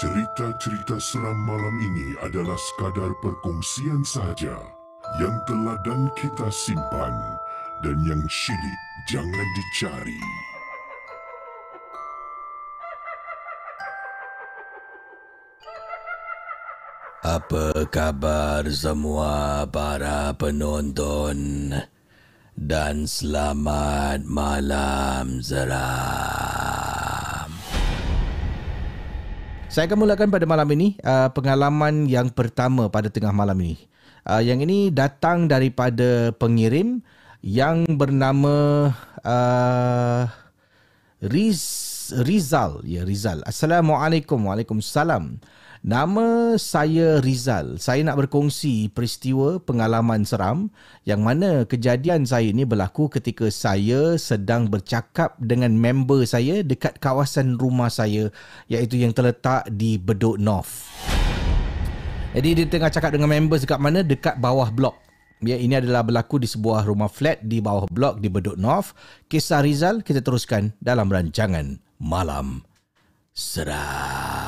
Cerita-cerita seram malam ini adalah sekadar perkongsian sahaja yang teladan kita simpan dan yang syilid jangan dicari. Apa kabar semua para penonton dan selamat malam seram. Saya akan mulakan pada malam ini uh, pengalaman yang pertama pada tengah malam ini. Uh, yang ini datang daripada pengirim yang bernama uh, Riz, Rizal. Ya, Rizal. Assalamualaikum. Waalaikumsalam. Nama saya Rizal. Saya nak berkongsi peristiwa pengalaman seram yang mana kejadian saya ini berlaku ketika saya sedang bercakap dengan member saya dekat kawasan rumah saya iaitu yang terletak di Bedok North. Jadi dia tengah cakap dengan member dekat mana? Dekat bawah blok. Ya, ini adalah berlaku di sebuah rumah flat di bawah blok di Bedok North. Kisah Rizal kita teruskan dalam rancangan Malam Seram.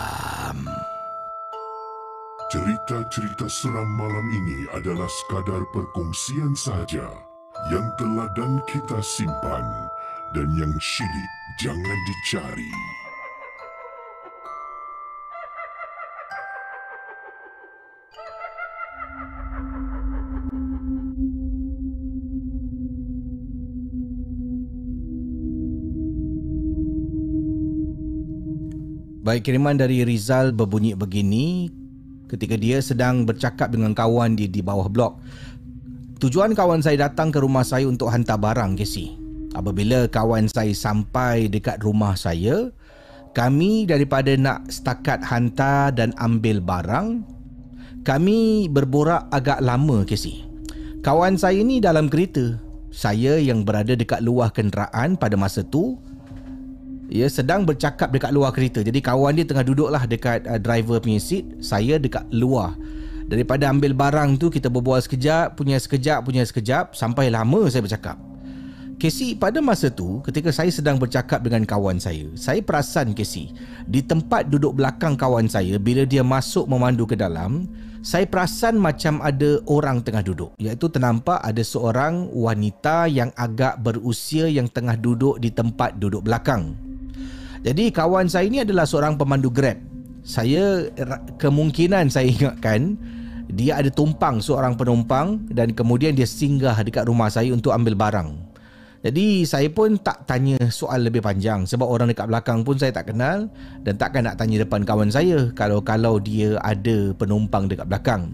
Cerita-cerita seram malam ini adalah sekadar perkongsian sahaja yang teladan kita simpan dan yang syilid jangan dicari. Baik, kiriman dari Rizal berbunyi begini ketika dia sedang bercakap dengan kawan di di bawah blok. Tujuan kawan saya datang ke rumah saya untuk hantar barang, Casey. Apabila kawan saya sampai dekat rumah saya, kami daripada nak setakat hantar dan ambil barang, kami berborak agak lama, Casey. Kawan saya ni dalam kereta. Saya yang berada dekat luar kenderaan pada masa tu, ia sedang bercakap dekat luar kereta. Jadi kawan dia tengah duduklah dekat uh, driver punya seat, saya dekat luar. Daripada ambil barang tu kita berbual sekejap, punya sekejap, punya sekejap sampai lama saya bercakap. Casey, pada masa tu ketika saya sedang bercakap dengan kawan saya, saya perasan Casey, di tempat duduk belakang kawan saya bila dia masuk memandu ke dalam, saya perasan macam ada orang tengah duduk. Iaitu ternampak ada seorang wanita yang agak berusia yang tengah duduk di tempat duduk belakang. Jadi kawan saya ini adalah seorang pemandu Grab. Saya kemungkinan saya ingatkan dia ada tumpang seorang penumpang dan kemudian dia singgah dekat rumah saya untuk ambil barang. Jadi saya pun tak tanya soal lebih panjang sebab orang dekat belakang pun saya tak kenal dan takkan nak tanya depan kawan saya kalau kalau dia ada penumpang dekat belakang.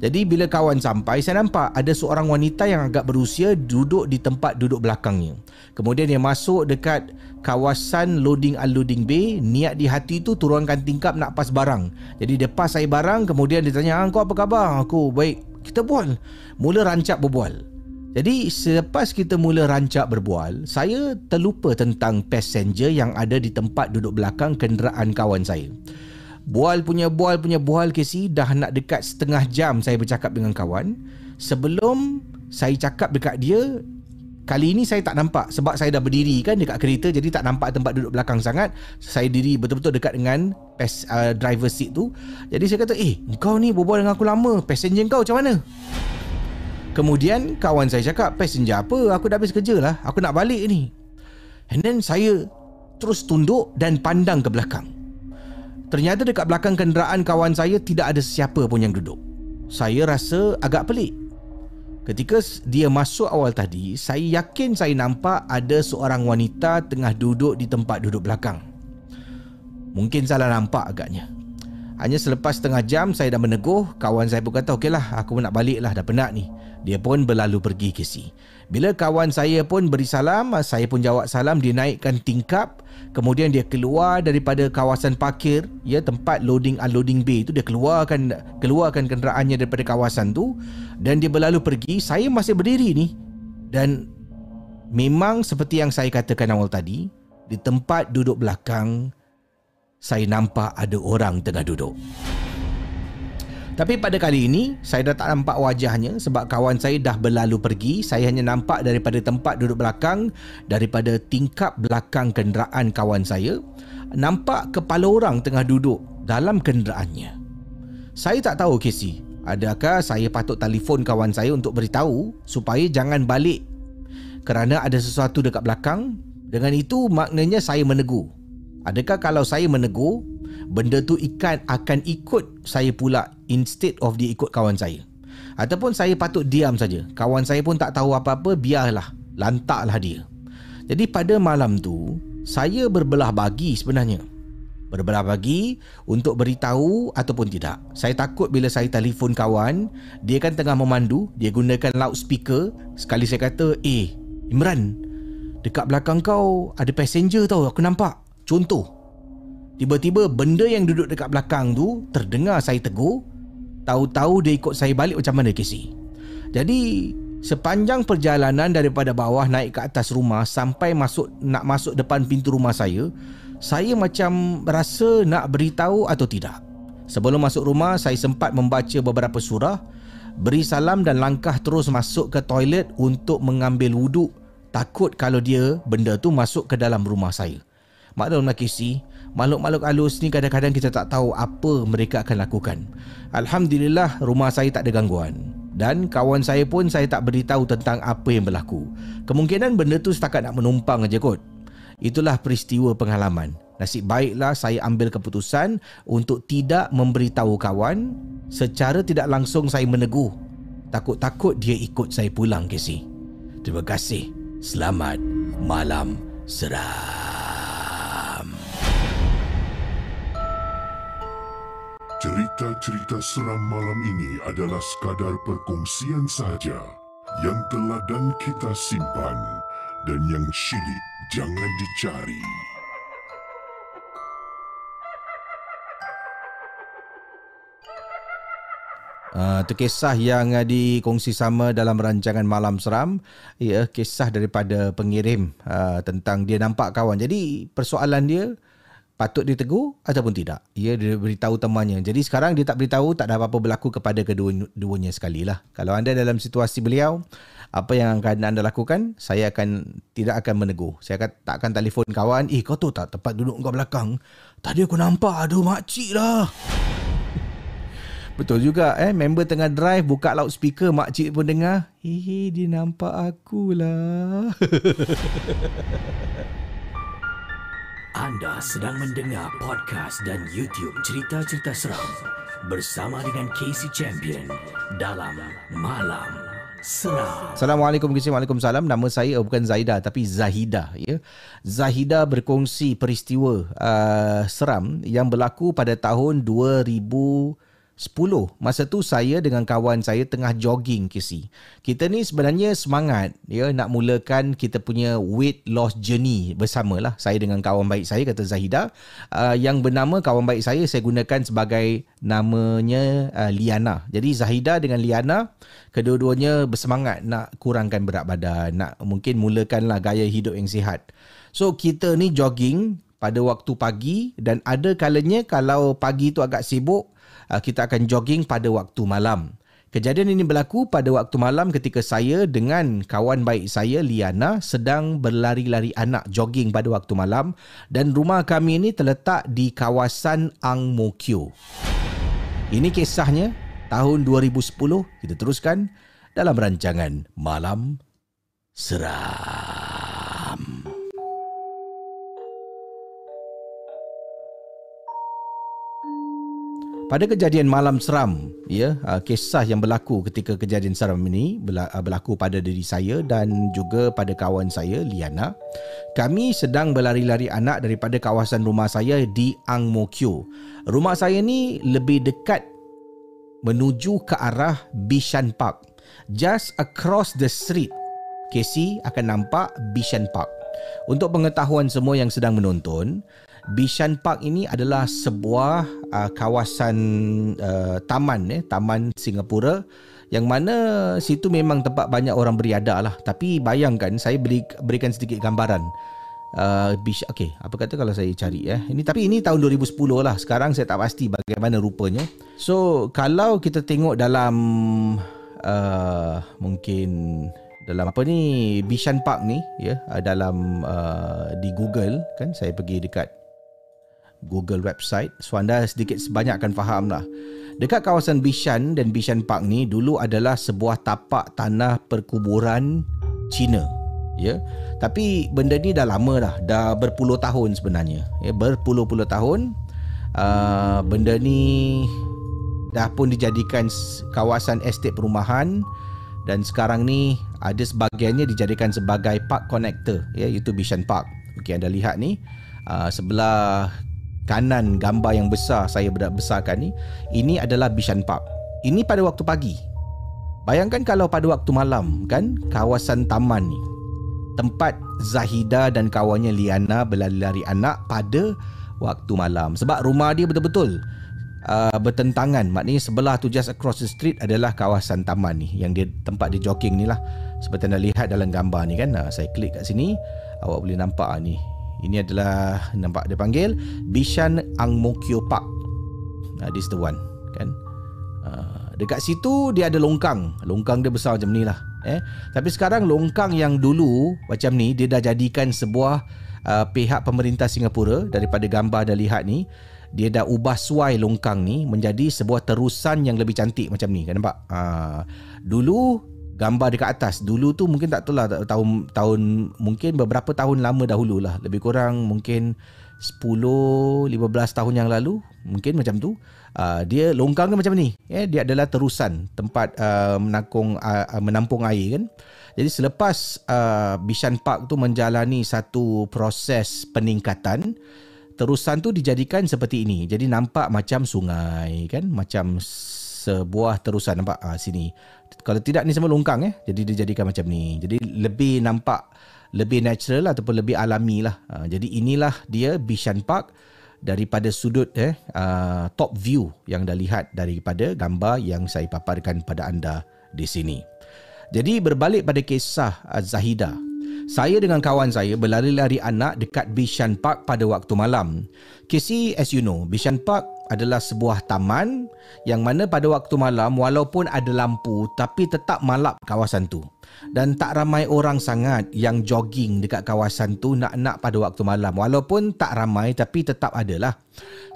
Jadi bila kawan sampai saya nampak ada seorang wanita yang agak berusia duduk di tempat duduk belakangnya. Kemudian dia masuk dekat kawasan loading unloading bay, niat di hati tu turunkan tingkap nak pas barang. Jadi dia pas saya barang kemudian dia tanya, ah, "Kau apa khabar?" Aku, "Baik." Kita bual. Mula rancak berbual. Jadi selepas kita mula rancak berbual, saya terlupa tentang passenger yang ada di tempat duduk belakang kenderaan kawan saya. Bual punya bual punya bual Casey dah nak dekat setengah jam saya bercakap dengan kawan. Sebelum saya cakap dekat dia, kali ini saya tak nampak sebab saya dah berdiri kan dekat kereta jadi tak nampak tempat duduk belakang sangat. Saya diri betul-betul dekat dengan pas, uh, driver seat tu. Jadi saya kata, "Eh, kau ni berbual dengan aku lama. Passenger kau macam mana?" Kemudian kawan saya cakap, "Passenger apa? Aku dah habis kerja lah. Aku nak balik ni." And then saya terus tunduk dan pandang ke belakang. Ternyata dekat belakang kenderaan kawan saya tidak ada siapa pun yang duduk. Saya rasa agak pelik. Ketika dia masuk awal tadi, saya yakin saya nampak ada seorang wanita tengah duduk di tempat duduk belakang. Mungkin salah nampak agaknya. Hanya selepas setengah jam saya dah meneguh, kawan saya pun kata, okeylah aku nak balik lah, dah penat ni. Dia pun berlalu pergi ke si. Bila kawan saya pun beri salam, saya pun jawab salam, dia naikkan tingkap, kemudian dia keluar daripada kawasan parkir, ya tempat loading unloading bay itu dia keluarkan keluarkan kenderaannya daripada kawasan tu dan dia berlalu pergi. Saya masih berdiri ni dan memang seperti yang saya katakan awal tadi, di tempat duduk belakang saya nampak ada orang tengah duduk. Tapi pada kali ini saya dah tak nampak wajahnya sebab kawan saya dah berlalu pergi. Saya hanya nampak daripada tempat duduk belakang daripada tingkap belakang kenderaan kawan saya nampak kepala orang tengah duduk dalam kenderaannya. Saya tak tahu Casey, adakah saya patut telefon kawan saya untuk beritahu supaya jangan balik kerana ada sesuatu dekat belakang. Dengan itu maknanya saya menegur. Adakah kalau saya menegur benda tu ikan akan ikut saya pula instead of dia ikut kawan saya. Ataupun saya patut diam saja. Kawan saya pun tak tahu apa-apa, biarlah. Lantaklah dia. Jadi pada malam tu, saya berbelah bagi sebenarnya. Berbelah bagi untuk beritahu ataupun tidak. Saya takut bila saya telefon kawan, dia kan tengah memandu, dia gunakan loudspeaker. Sekali saya kata, eh Imran, dekat belakang kau ada passenger tau, aku nampak. Contoh, Tiba-tiba benda yang duduk dekat belakang tu terdengar saya tegur. Tahu-tahu dia ikut saya balik macam mana Casey. Jadi sepanjang perjalanan daripada bawah naik ke atas rumah sampai masuk nak masuk depan pintu rumah saya, saya macam rasa nak beritahu atau tidak. Sebelum masuk rumah saya sempat membaca beberapa surah, beri salam dan langkah terus masuk ke toilet untuk mengambil wuduk takut kalau dia benda tu masuk ke dalam rumah saya. Maklumlah Casey, makhluk-makhluk halus ni kadang-kadang kita tak tahu apa mereka akan lakukan. Alhamdulillah rumah saya tak ada gangguan. Dan kawan saya pun saya tak beritahu tentang apa yang berlaku. Kemungkinan benda tu setakat nak menumpang aja kot. Itulah peristiwa pengalaman. Nasib baiklah saya ambil keputusan untuk tidak memberitahu kawan secara tidak langsung saya menegur. Takut-takut dia ikut saya pulang, Casey. Terima kasih. Selamat malam seram. Cerita-cerita seram malam ini adalah sekadar perkongsian sahaja yang telah dan kita simpan dan yang syilid jangan dicari. Uh, itu kisah yang uh, dikongsi sama dalam rancangan Malam Seram ya kisah daripada pengirim uh, tentang dia nampak kawan jadi persoalan dia patut ditegur ataupun tidak. Ia dia beritahu temannya. Jadi sekarang dia tak beritahu, tak ada apa-apa berlaku kepada kedua-duanya sekali lah. Kalau anda dalam situasi beliau, apa yang akan anda lakukan, saya akan tidak akan menegur. Saya akan, tak akan telefon kawan, eh kau tahu tak tempat duduk kau belakang? Tadi aku nampak ada makcik lah. Betul juga eh member tengah drive buka loudspeaker makcik pun dengar. Hehe dia nampak aku lah. Anda sedang mendengar podcast dan YouTube cerita-cerita seram bersama dengan Casey Champion dalam Malam Seram. Assalamualaikum Casey, Waalaikumsalam. Nama saya oh, bukan Zaida tapi Zahida ya. Zahida berkongsi peristiwa uh, seram yang berlaku pada tahun 2000 10. Masa tu saya dengan kawan saya tengah jogging kisi. Kita ni sebenarnya semangat ya nak mulakan kita punya weight loss journey bersamalah. Saya dengan kawan baik saya kata Zahida uh, yang bernama kawan baik saya saya gunakan sebagai namanya uh, Liana. Jadi Zahida dengan Liana kedua-duanya bersemangat nak kurangkan berat badan, nak mungkin mulakanlah gaya hidup yang sihat. So kita ni jogging pada waktu pagi dan ada kalanya kalau pagi tu agak sibuk kita akan jogging pada waktu malam. Kejadian ini berlaku pada waktu malam ketika saya dengan kawan baik saya Liana sedang berlari-lari anak jogging pada waktu malam dan rumah kami ini terletak di kawasan Ang Mo Kio. Ini kisahnya tahun 2010 kita teruskan dalam rancangan Malam Seram. Pada kejadian malam seram, ya, uh, kisah yang berlaku ketika kejadian seram ini uh, berlaku pada diri saya dan juga pada kawan saya Liana. Kami sedang berlari-lari anak daripada kawasan rumah saya di Ang Mo Kio. Rumah saya ni lebih dekat menuju ke arah Bishan Park. Just across the street, Casey akan nampak Bishan Park. Untuk pengetahuan semua yang sedang menonton, Bishan Park ini adalah sebuah uh, kawasan uh, taman eh taman Singapura yang mana situ memang tempat banyak orang beriadah lah. Tapi bayangkan saya beri, berikan sedikit gambaran. Uh, okay, apa kata kalau saya cari eh? Ini tapi ini tahun 2010 lah. Sekarang saya tak pasti bagaimana rupanya. So kalau kita tengok dalam uh, mungkin dalam apa ni Bishan Park ni ya yeah, dalam uh, di Google kan saya pergi dekat Google website. So anda sedikit sebanyak akan faham lah. Dekat kawasan Bishan dan Bishan Park ni dulu adalah sebuah tapak tanah perkuburan Cina. Ya. Tapi benda ni dah lama dah. Dah berpuluh tahun sebenarnya. Ya berpuluh-puluh tahun uh, benda ni dah pun dijadikan kawasan estate perumahan. Dan sekarang ni ada sebahagiannya dijadikan sebagai park connector. Ya iaitu Bishan Park. Okey anda lihat ni. Uh, sebelah kanan gambar yang besar saya besarkan ni ini adalah Bishan Park. Ini pada waktu pagi. Bayangkan kalau pada waktu malam kan kawasan taman ni tempat Zahida dan kawannya Liana berlari-lari anak pada waktu malam. Sebab rumah dia betul-betul uh, bertentangan. Maknanya sebelah tu just across the street adalah kawasan taman ni yang dia tempat dia jogging ni lah. Seperti anda lihat dalam gambar ni kan uh, saya klik kat sini awak boleh nampak uh, ni ini adalah nampak dia panggil Bishan Ang Mo Kio Park. Uh, this the one, kan? Uh, dekat situ dia ada longkang. Longkang dia besar macam ni lah. Eh? Tapi sekarang longkang yang dulu macam ni dia dah jadikan sebuah uh, pihak pemerintah Singapura daripada gambar dah lihat ni dia dah ubah suai longkang ni menjadi sebuah terusan yang lebih cantik macam ni kan nampak uh, dulu gambar dekat atas. Dulu tu mungkin tak tahu lah tahun tahun mungkin beberapa tahun lama dahulu lah. Lebih kurang mungkin 10 15 tahun yang lalu mungkin macam tu. Uh, dia longkang macam ni? Yeah, dia adalah terusan tempat uh, menakung uh, menampung air kan? Jadi selepas uh, Bishan Park tu menjalani satu proses peningkatan terusan tu dijadikan seperti ini. Jadi nampak macam sungai kan? Macam sebuah terusan nampak? Uh, sini kalau tidak ni semua longkang eh. Jadi dia jadikan macam ni. Jadi lebih nampak lebih natural ataupun lebih alami lah. Uh, jadi inilah dia Bishan Park daripada sudut eh uh, top view yang dah lihat daripada gambar yang saya paparkan pada anda di sini. Jadi berbalik pada kisah uh, Zahida saya dengan kawan saya berlari-lari anak dekat Bishan Park pada waktu malam. Casey, as you know, Bishan Park adalah sebuah taman yang mana pada waktu malam walaupun ada lampu tapi tetap malap kawasan tu. Dan tak ramai orang sangat yang jogging dekat kawasan tu nak-nak pada waktu malam. Walaupun tak ramai tapi tetap adalah.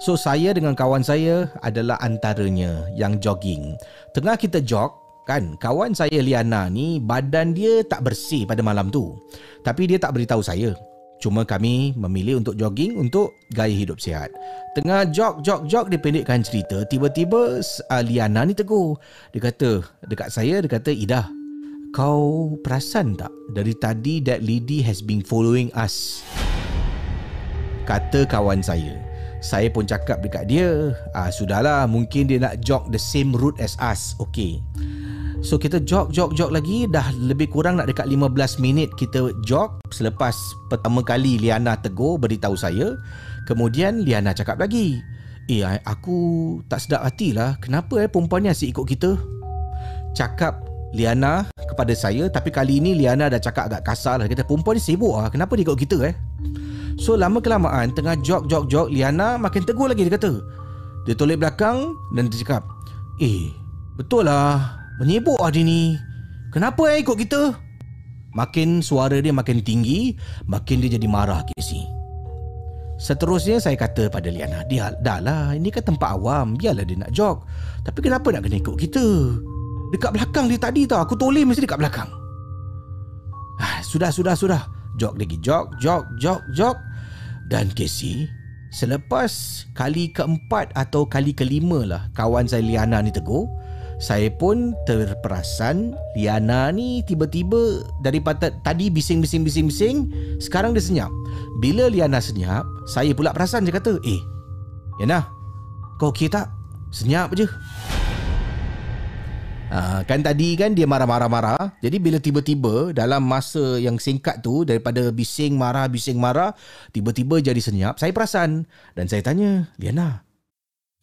So saya dengan kawan saya adalah antaranya yang jogging. Tengah kita jog, kan kawan saya Liana ni badan dia tak bersih pada malam tu tapi dia tak beritahu saya cuma kami memilih untuk jogging untuk gaya hidup sihat. Tengah jog jog jog dia pendekkan cerita. Tiba-tiba uh, Liana ni tegur. Dia kata dekat saya dia kata Ida kau perasan tak? Dari tadi that lady has been following us. Kata kawan saya. Saya pun cakap dekat dia ah sudahlah mungkin dia nak jog the same route as us. Okey So kita jog jog jog lagi dah lebih kurang nak dekat 15 minit kita jog selepas pertama kali Liana tegur beritahu saya. Kemudian Liana cakap lagi, "Eh aku tak sedap hatilah. Kenapa eh perempuan ni asyik ikut kita?" Cakap Liana kepada saya tapi kali ini Liana dah cakap agak kasar lah. Kata perempuan ni sibuk ah. Kenapa dia ikut kita eh? So lama kelamaan tengah jog jog jog Liana makin tegur lagi dia kata. Dia toleh belakang dan dia cakap, "Eh, betul lah. Menyibuk lah dia ni. Kenapa eh ikut kita?" Makin suara dia makin tinggi, makin dia jadi marah Casey. Seterusnya saya kata pada Liana, dia dah lah, ini kan tempat awam, biarlah dia nak jog. Tapi kenapa nak kena ikut kita? Dekat belakang dia tadi tau, aku toleh mesti dekat belakang. Ah, sudah, sudah, sudah. Jog lagi, jog, jog, jog, jog. Dan Casey, selepas kali keempat atau kali kelima lah kawan saya Liana ni tegur, saya pun terperasan Liana ni tiba-tiba daripada tadi bising-bising-bising-bising, sekarang dia senyap. Bila Liana senyap, saya pula perasan dia kata, "Eh, Liana, kau okey tak? Senyap je." Ha, kan tadi kan dia marah-marah-marah. Jadi bila tiba-tiba dalam masa yang singkat tu daripada bising marah bising marah tiba-tiba jadi senyap, saya perasan dan saya tanya, "Liana,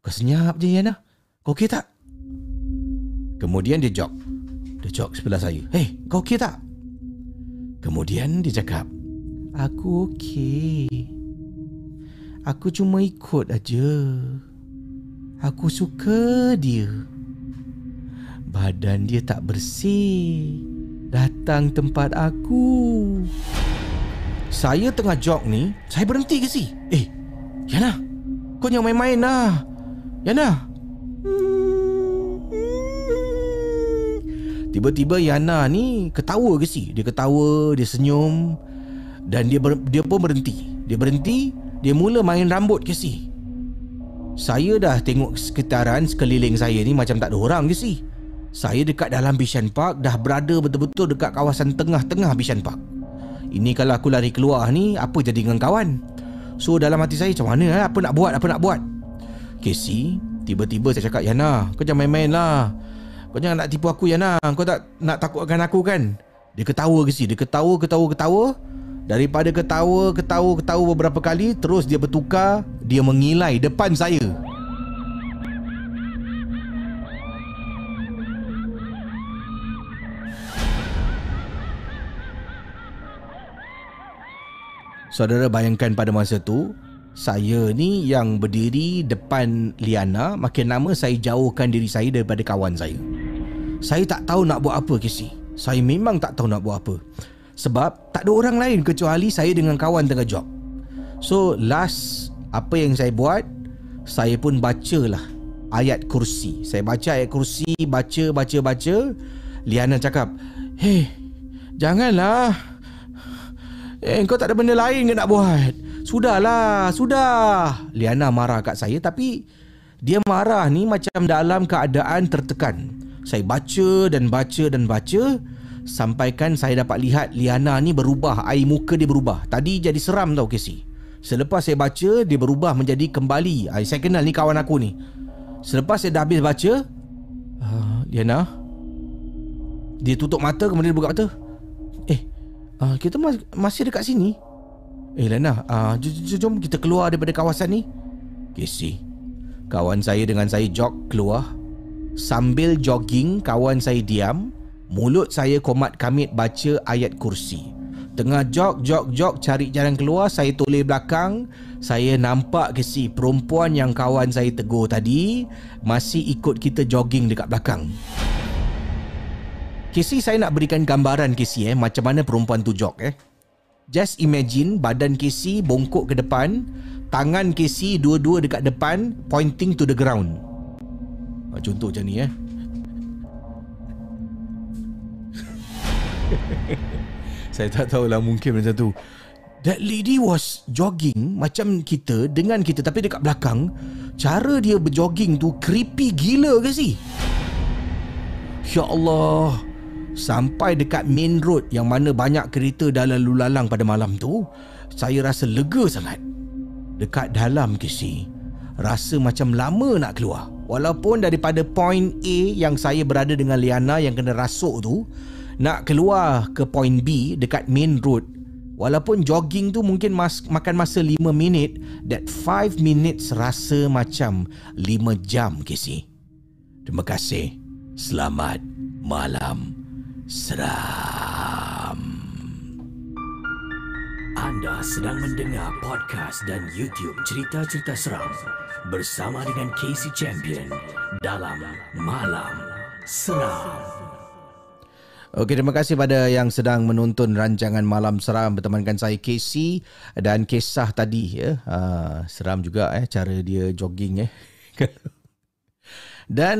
Kau senyap je Yana Kau okey tak? Kemudian dia jog Dia jog sebelah saya. Hei kau okey tak? Kemudian dia cakap Aku okey. Aku cuma ikut aja. Aku suka dia. Badan dia tak bersih. Datang tempat aku. Saya tengah jog ni Saya berhenti ke si? Eh Yana Kau jangan main-main lah Yana? Tiba-tiba Yana ni ketawa ke si? Dia ketawa Dia senyum Dan dia ber, dia pun berhenti. Dia berhenti Dia mula main rambut ke si? Saya dah tengok sekitaran sekeliling saya ni Macam tak ada orang ke si? Saya dekat dalam Bishan Park Dah berada betul-betul dekat kawasan tengah-tengah Bishan Park. Ini kalau aku lari keluar ni Apa jadi dengan kawan? So dalam hati saya macam mana eh? Apa nak buat Apa nak buat Casey Tiba-tiba saya cakap Yana Kau jangan main-main lah. Kau jangan nak tipu aku Yana. Kau tak nak takutkan aku kan? Dia ketawa ke si Dia ketawa ketawa ketawa. Daripada ketawa ketawa ketawa beberapa kali Terus dia bertukar Dia mengilai depan saya. Saudara bayangkan pada masa tu saya ni yang berdiri depan Liana makin lama saya jauhkan diri saya daripada kawan saya. Saya tak tahu nak buat apa Casey. Saya memang tak tahu nak buat apa. Sebab tak ada orang lain kecuali saya dengan kawan tengah job. So last apa yang saya buat saya pun bacalah ayat kursi. Saya baca ayat kursi baca baca baca. Liana cakap hey janganlah. Eh kau tak ada benda lain ke nak buat Sudahlah, sudah. Liana marah kat saya tapi dia marah ni macam dalam keadaan tertekan. Saya baca dan baca dan baca sampaikan saya dapat lihat Liana ni berubah, air muka dia berubah. Tadi jadi seram tau Casey. Selepas saya baca dia berubah menjadi kembali. Saya kenal ni kawan aku ni. Selepas saya dah habis baca uh, Liana dia tutup mata kemudian dia buka mata. Eh, uh, kita masih dekat sini. Eh Lena, uh, jom kita keluar daripada kawasan ni. Casey, kawan saya dengan saya jog keluar. Sambil jogging, kawan saya diam. Mulut saya komat kamit baca ayat kursi. Tengah jog, jog, jog cari jalan keluar, saya toleh belakang. Saya nampak si perempuan yang kawan saya tegur tadi masih ikut kita jogging dekat belakang. Casey, saya nak berikan gambaran Casey eh macam mana perempuan tu jog eh. Just imagine badan Casey bongkok ke depan, tangan Casey dua-dua dekat depan pointing to the ground. Ha, contoh macam ni eh. Saya tak tahulah mungkin macam tu. That lady was jogging macam kita dengan kita tapi dekat belakang cara dia berjogging tu creepy gila ke sih? Ya Allah. Sampai dekat main road yang mana banyak kereta dah lalu lalang pada malam tu, saya rasa lega sangat. Dekat dalam si, rasa macam lama nak keluar. Walaupun daripada point A yang saya berada dengan Liana yang kena rasuk tu, nak keluar ke point B dekat main road, Walaupun jogging tu mungkin mas, makan masa 5 minit, that 5 minutes rasa macam 5 jam, Casey. Terima kasih. Selamat malam seram. Anda sedang mendengar podcast dan YouTube cerita-cerita seram bersama dengan Casey Champion dalam Malam Seram. Okey, terima kasih pada yang sedang menonton rancangan Malam Seram bertemankan saya Casey dan kisah tadi ya. Uh, seram juga eh cara dia jogging eh. Dan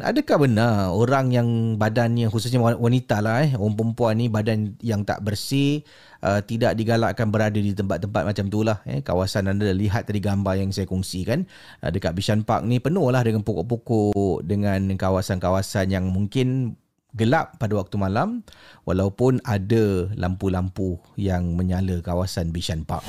adakah benar orang yang badannya khususnya wanita lah eh orang perempuan ni badan yang tak bersih uh, tidak digalakkan berada di tempat-tempat macam tu lah eh kawasan anda lihat tadi gambar yang saya kongsikan uh, dekat Bishan Park ni penuh lah dengan pokok-pokok dengan kawasan-kawasan yang mungkin gelap pada waktu malam walaupun ada lampu-lampu yang menyala kawasan Bishan Park.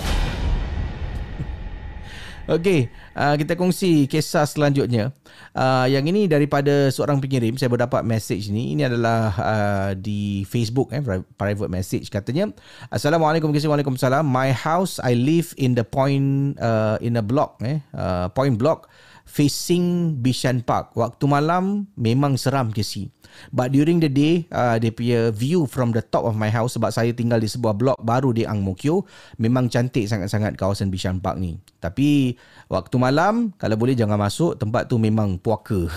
Okey, uh, kita kongsi kisah selanjutnya. Uh, yang ini daripada seorang pengirim, saya berdapat message ni. Ini adalah uh, di Facebook eh private message katanya, Assalamualaikum warahmatullahi wabarakatuh. My house I live in the point uh, in a block eh uh, point block facing Bishan Park. Waktu malam memang seram ke si. But during the day, uh, dia punya view from the top of my house sebab saya tinggal di sebuah blok baru di Ang Mo Kio, memang cantik sangat-sangat kawasan Bishan Park ni. Tapi waktu malam, kalau boleh jangan masuk, tempat tu memang puaka.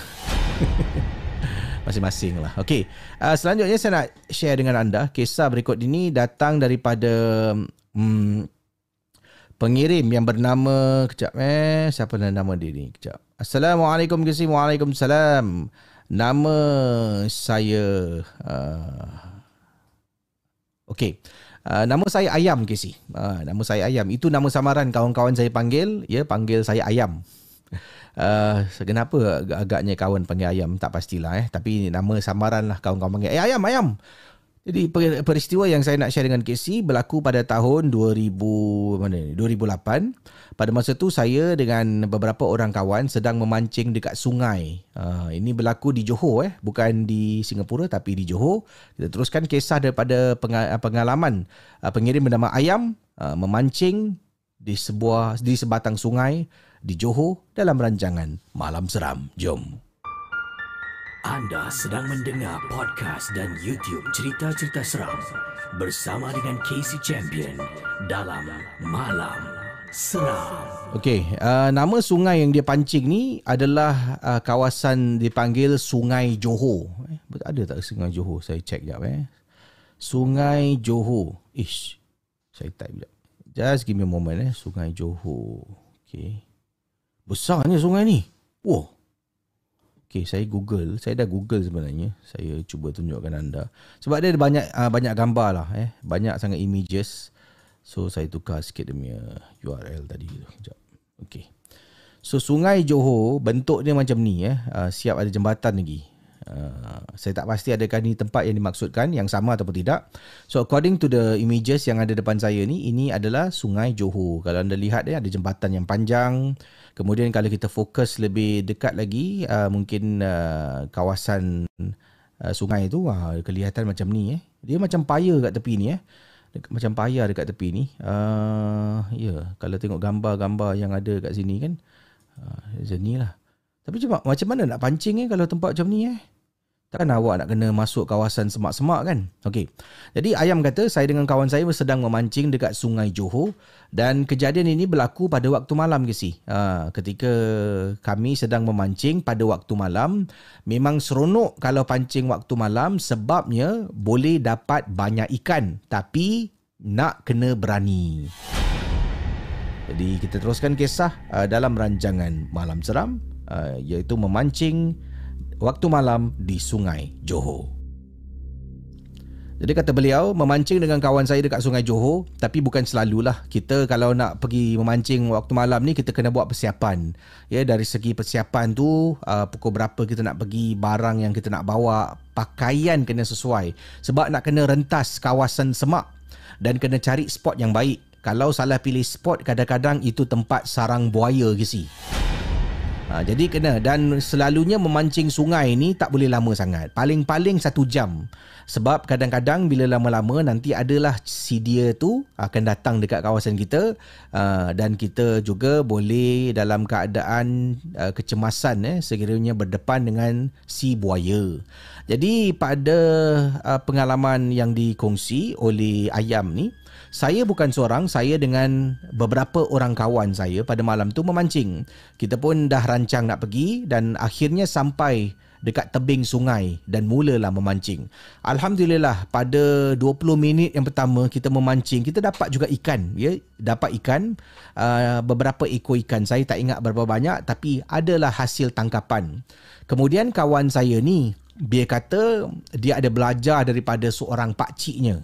Masing-masing lah. Okay. Uh, selanjutnya saya nak share dengan anda. Kisah berikut ini datang daripada hmm, pengirim yang bernama... Kejap eh. Siapa nama dia ni? Kejap. Assalamualaikum Gesi. Waalaikumsalam. Nama saya uh, Okey. Uh, nama saya Ayam Gesi. Uh, nama saya Ayam. Itu nama samaran kawan-kawan saya panggil, ya panggil saya Ayam. Uh, kenapa agaknya kawan panggil Ayam tak pastilah eh tapi nama samaran lah kawan-kawan panggil. Eh Ayam, Ayam. Jadi peristiwa yang saya nak share dengan Casey berlaku pada tahun 2000 mana ni? 2008. Pada masa tu saya dengan beberapa orang kawan sedang memancing dekat sungai. Uh, ini berlaku di Johor eh, bukan di Singapura tapi di Johor. Kita teruskan kisah daripada pengalaman uh, pengirim bernama Ayam uh, memancing di sebuah di sebatang sungai di Johor dalam rancangan Malam Seram. Jom. Anda sedang mendengar podcast dan YouTube cerita-cerita seram bersama dengan Casey Champion dalam Malam Seram. Okey, uh, nama sungai yang dia pancing ni adalah uh, kawasan dipanggil Sungai Johor. Eh, ada tak Sungai Johor? Saya check jap eh. Sungai Johor. Ish. Saya type jap. Just give me a moment eh. Sungai Johor. Okey. Besarnya sungai ni. Wah. Okay, saya Google. Saya dah Google sebenarnya. Saya cuba tunjukkan anda. Sebab dia ada banyak uh, banyak gambar lah. Eh. Banyak sangat images. So, saya tukar sikit demi URL tadi. Sekejap. Okay. So, Sungai Johor bentuk dia macam ni. Eh. Uh, siap ada jembatan lagi. Uh, saya tak pasti adakah ni tempat yang dimaksudkan yang sama ataupun tidak. So according to the images yang ada depan saya ni ini adalah Sungai Johor. Kalau anda lihat dia ada jembatan yang panjang. Kemudian kalau kita fokus lebih dekat lagi uh, mungkin uh, kawasan uh, sungai tu uh, kelihatan macam ni eh. Dia macam paya kat tepi ni eh. Macam paya dekat tepi ni. Uh, ya, yeah. kalau tengok gambar-gambar yang ada kat sini kan uh, macam ni lah. Tapi cuma macam mana nak pancing eh kalau tempat macam ni eh? Takkan awak nak kena masuk kawasan semak-semak kan? Okey. Jadi Ayam kata saya dengan kawan saya sedang memancing dekat Sungai Johor dan kejadian ini berlaku pada waktu malam ke si. Ha, ketika kami sedang memancing pada waktu malam, memang seronok kalau pancing waktu malam sebabnya boleh dapat banyak ikan. Tapi nak kena berani. Jadi kita teruskan kisah uh, dalam rancangan Malam Seram uh, iaitu memancing waktu malam di Sungai Johor. Jadi kata beliau memancing dengan kawan saya dekat Sungai Johor tapi bukan selalulah kita kalau nak pergi memancing waktu malam ni kita kena buat persiapan. Ya dari segi persiapan tu uh, pukul berapa kita nak pergi, barang yang kita nak bawa, pakaian kena sesuai sebab nak kena rentas kawasan semak dan kena cari spot yang baik. Kalau salah pilih spot kadang-kadang itu tempat sarang buaya ke. Ha, jadi kena dan selalunya memancing sungai ni tak boleh lama sangat. Paling-paling satu jam. Sebab kadang-kadang bila lama-lama nanti adalah si dia tu akan datang dekat kawasan kita uh, dan kita juga boleh dalam keadaan uh, kecemasan eh, sekiranya berdepan dengan si buaya. Jadi pada uh, pengalaman yang dikongsi oleh Ayam ni, saya bukan seorang, saya dengan beberapa orang kawan saya pada malam tu memancing. Kita pun dah rancang nak pergi dan akhirnya sampai dekat tebing sungai dan mulalah memancing. Alhamdulillah pada 20 minit yang pertama kita memancing, kita dapat juga ikan, ya. Dapat ikan uh, beberapa ekor ikan. Saya tak ingat berapa banyak tapi adalah hasil tangkapan. Kemudian kawan saya ni dia kata dia ada belajar daripada seorang pak ciknya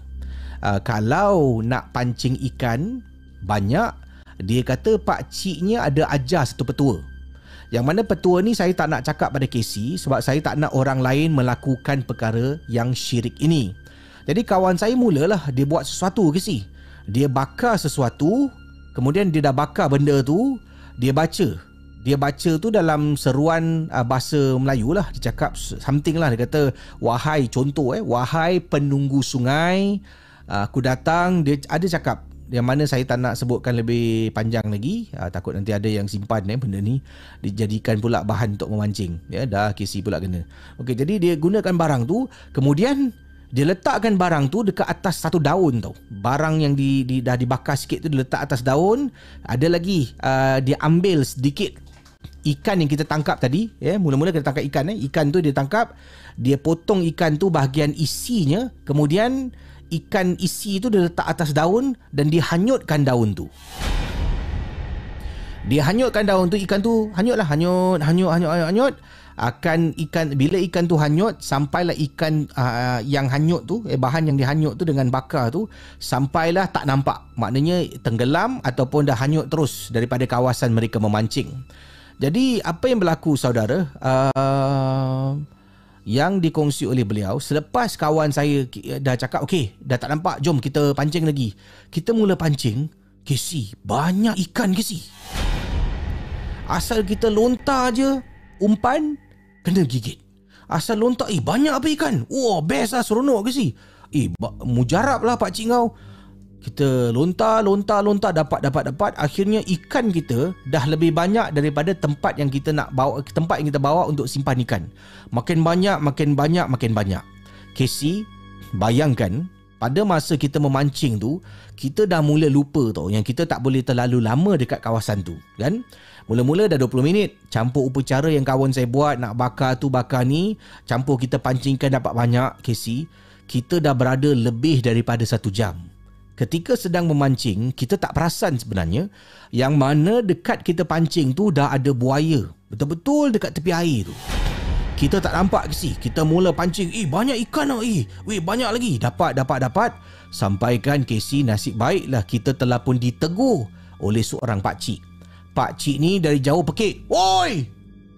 uh, kalau nak pancing ikan banyak dia kata pak ciknya ada ajar satu petua yang mana petua ni saya tak nak cakap pada Casey sebab saya tak nak orang lain melakukan perkara yang syirik ini. Jadi kawan saya mulalah dia buat sesuatu Casey. Dia bakar sesuatu, kemudian dia dah bakar benda tu, dia baca. Dia baca tu dalam seruan uh, bahasa Melayu lah. Dia cakap something lah. Dia kata, wahai contoh eh, wahai penunggu sungai, uh, aku datang. Dia ada cakap yang mana saya tak nak sebutkan lebih panjang lagi. Uh, takut nanti ada yang simpan eh benda ni. Dijadikan pula bahan untuk memancing. Ya dah KC pula kena. Okey jadi dia gunakan barang tu. Kemudian dia letakkan barang tu dekat atas satu daun tau. Barang yang di, di dah dibakar sikit tu dia letak atas daun. Ada lagi uh, dia ambil sedikit ikan yang kita tangkap tadi ya mula-mula kita tangkap ikan eh ikan tu dia tangkap dia potong ikan tu bahagian isinya kemudian ikan isi tu dia letak atas daun dan dia hanyutkan daun tu. Dia hanyutkan daun tu ikan tu hanyutlah hanyut hanyut hanyut hanyut, hanyut. akan ikan bila ikan tu hanyut sampailah ikan uh, yang hanyut tu eh bahan yang dihanyut tu dengan bakar tu sampailah tak nampak maknanya tenggelam ataupun dah hanyut terus daripada kawasan mereka memancing. Jadi apa yang berlaku saudara? Uh, yang dikongsi oleh beliau selepas kawan saya dah cakap okey dah tak nampak jom kita pancing lagi. Kita mula pancing kesi banyak ikan kesi. Asal kita lontar je umpan kena gigit. Asal lontar eh banyak apa ikan? Wah best lah seronok kesi. Eh mujarab lah pak cik kau kita lontar lontar lontar dapat dapat dapat. Akhirnya ikan kita dah lebih banyak daripada tempat yang kita nak bawa tempat yang kita bawa untuk simpan ikan. Makin banyak makin banyak makin banyak. Casey bayangkan pada masa kita memancing tu kita dah mula lupa tau yang kita tak boleh terlalu lama dekat kawasan tu kan? Mula-mula dah 20 minit Campur upacara yang kawan saya buat Nak bakar tu bakar ni Campur kita pancingkan dapat banyak Casey. Kita dah berada lebih daripada satu jam ketika sedang memancing, kita tak perasan sebenarnya yang mana dekat kita pancing tu dah ada buaya. Betul-betul dekat tepi air tu. Kita tak nampak ke sih? Kita mula pancing, eh banyak ikan lah eh. Weh banyak lagi. Dapat, dapat, dapat. Sampaikan Casey nasib baiklah kita telah pun ditegur oleh seorang pakcik. Pakcik ni dari jauh pekik. Woi!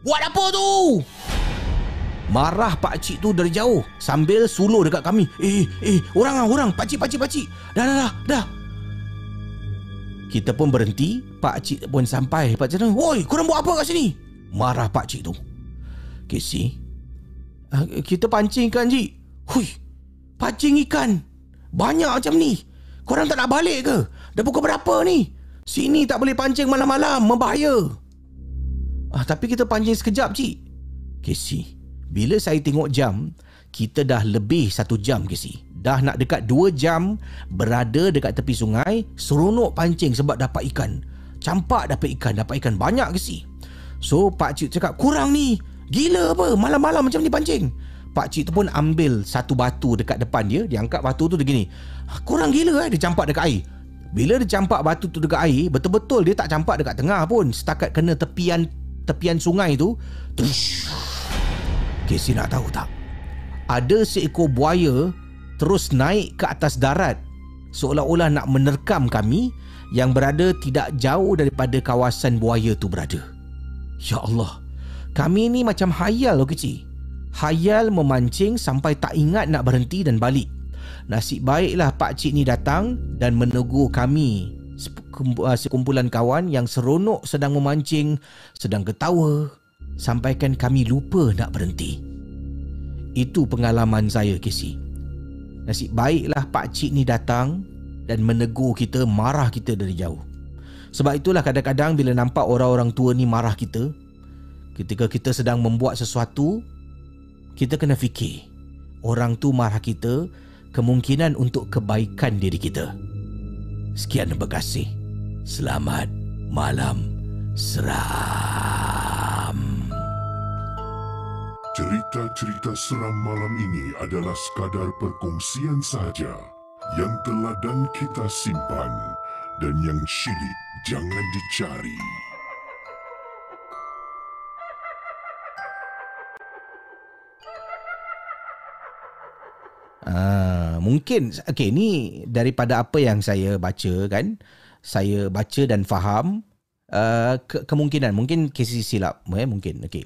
Buat apa tu? Marah pak cik tu dari jauh sambil suluh dekat kami. Eh, eh, orang ah, orang, pak cik, pak cik, pak cik. Dah, dah, dah, dah. Kita pun berhenti, pak cik pun sampai. Pak cik tu, "Woi, korang buat apa kat sini?" Marah pak cik tu. Casey, uh, kita pancing ikan, Cik. Hui, pancing ikan. Banyak macam ni. Korang tak nak balik ke? Dah pukul berapa ni? Sini tak boleh pancing malam-malam, membahaya. Ah, tapi kita pancing sekejap, Cik. Casey, bila saya tengok jam, kita dah lebih satu jam ke si. Dah nak dekat dua jam berada dekat tepi sungai, seronok pancing sebab dapat ikan. Campak dapat ikan, dapat ikan banyak ke si. So Pak Cik cakap, kurang ni. Gila apa? Malam-malam macam ni pancing. Pak cik tu pun ambil satu batu dekat depan dia Dia angkat batu tu dia gini Korang gila eh Dia campak dekat air Bila dia campak batu tu dekat air Betul-betul dia tak campak dekat tengah pun Setakat kena tepian tepian sungai tu tush. Casey nak tahu tak? Ada seekor buaya Terus naik ke atas darat. Seolah-olah nak menerkam kami Yang berada tidak jauh daripada kawasan buaya tu berada. Ya Allah Kami ni macam hayal loh kecil. Hayal memancing sampai tak ingat nak berhenti dan balik. Nasib baiklah pak cik ni datang dan menegur kami uh, sekumpulan kawan yang seronok sedang memancing, sedang ketawa sampaikan kami lupa nak berhenti. Itu pengalaman saya, Casey. Nasib baiklah pak cik ni datang dan menegur kita, marah kita dari jauh. Sebab itulah kadang-kadang bila nampak orang-orang tua ni marah kita, ketika kita sedang membuat sesuatu kita kena fikir orang tu marah kita kemungkinan untuk kebaikan diri kita. Sekian terima kasih. Selamat malam seram. Cerita-cerita seram malam ini adalah sekadar perkongsian sahaja yang telah dan kita simpan dan yang syilid jangan dicari. Ah, mungkin. Okey ni daripada apa yang saya baca kan? Saya baca dan faham uh, ke- kemungkinan. Mungkin kesi silap eh mungkin. Okey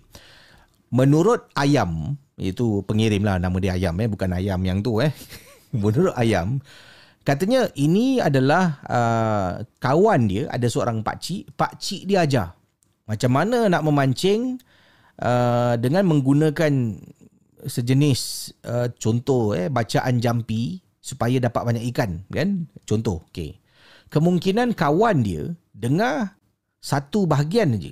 menurut ayam itu pengirim lah nama dia ayam eh bukan ayam yang tu eh. Menurut ayam katanya ini adalah uh, kawan dia ada seorang pak cik pak cik dia ajar. Macam mana nak memancing uh, dengan menggunakan sejenis uh, contoh eh bacaan jampi supaya dapat banyak ikan kan? Contoh okey. Kemungkinan kawan dia dengar satu bahagian aja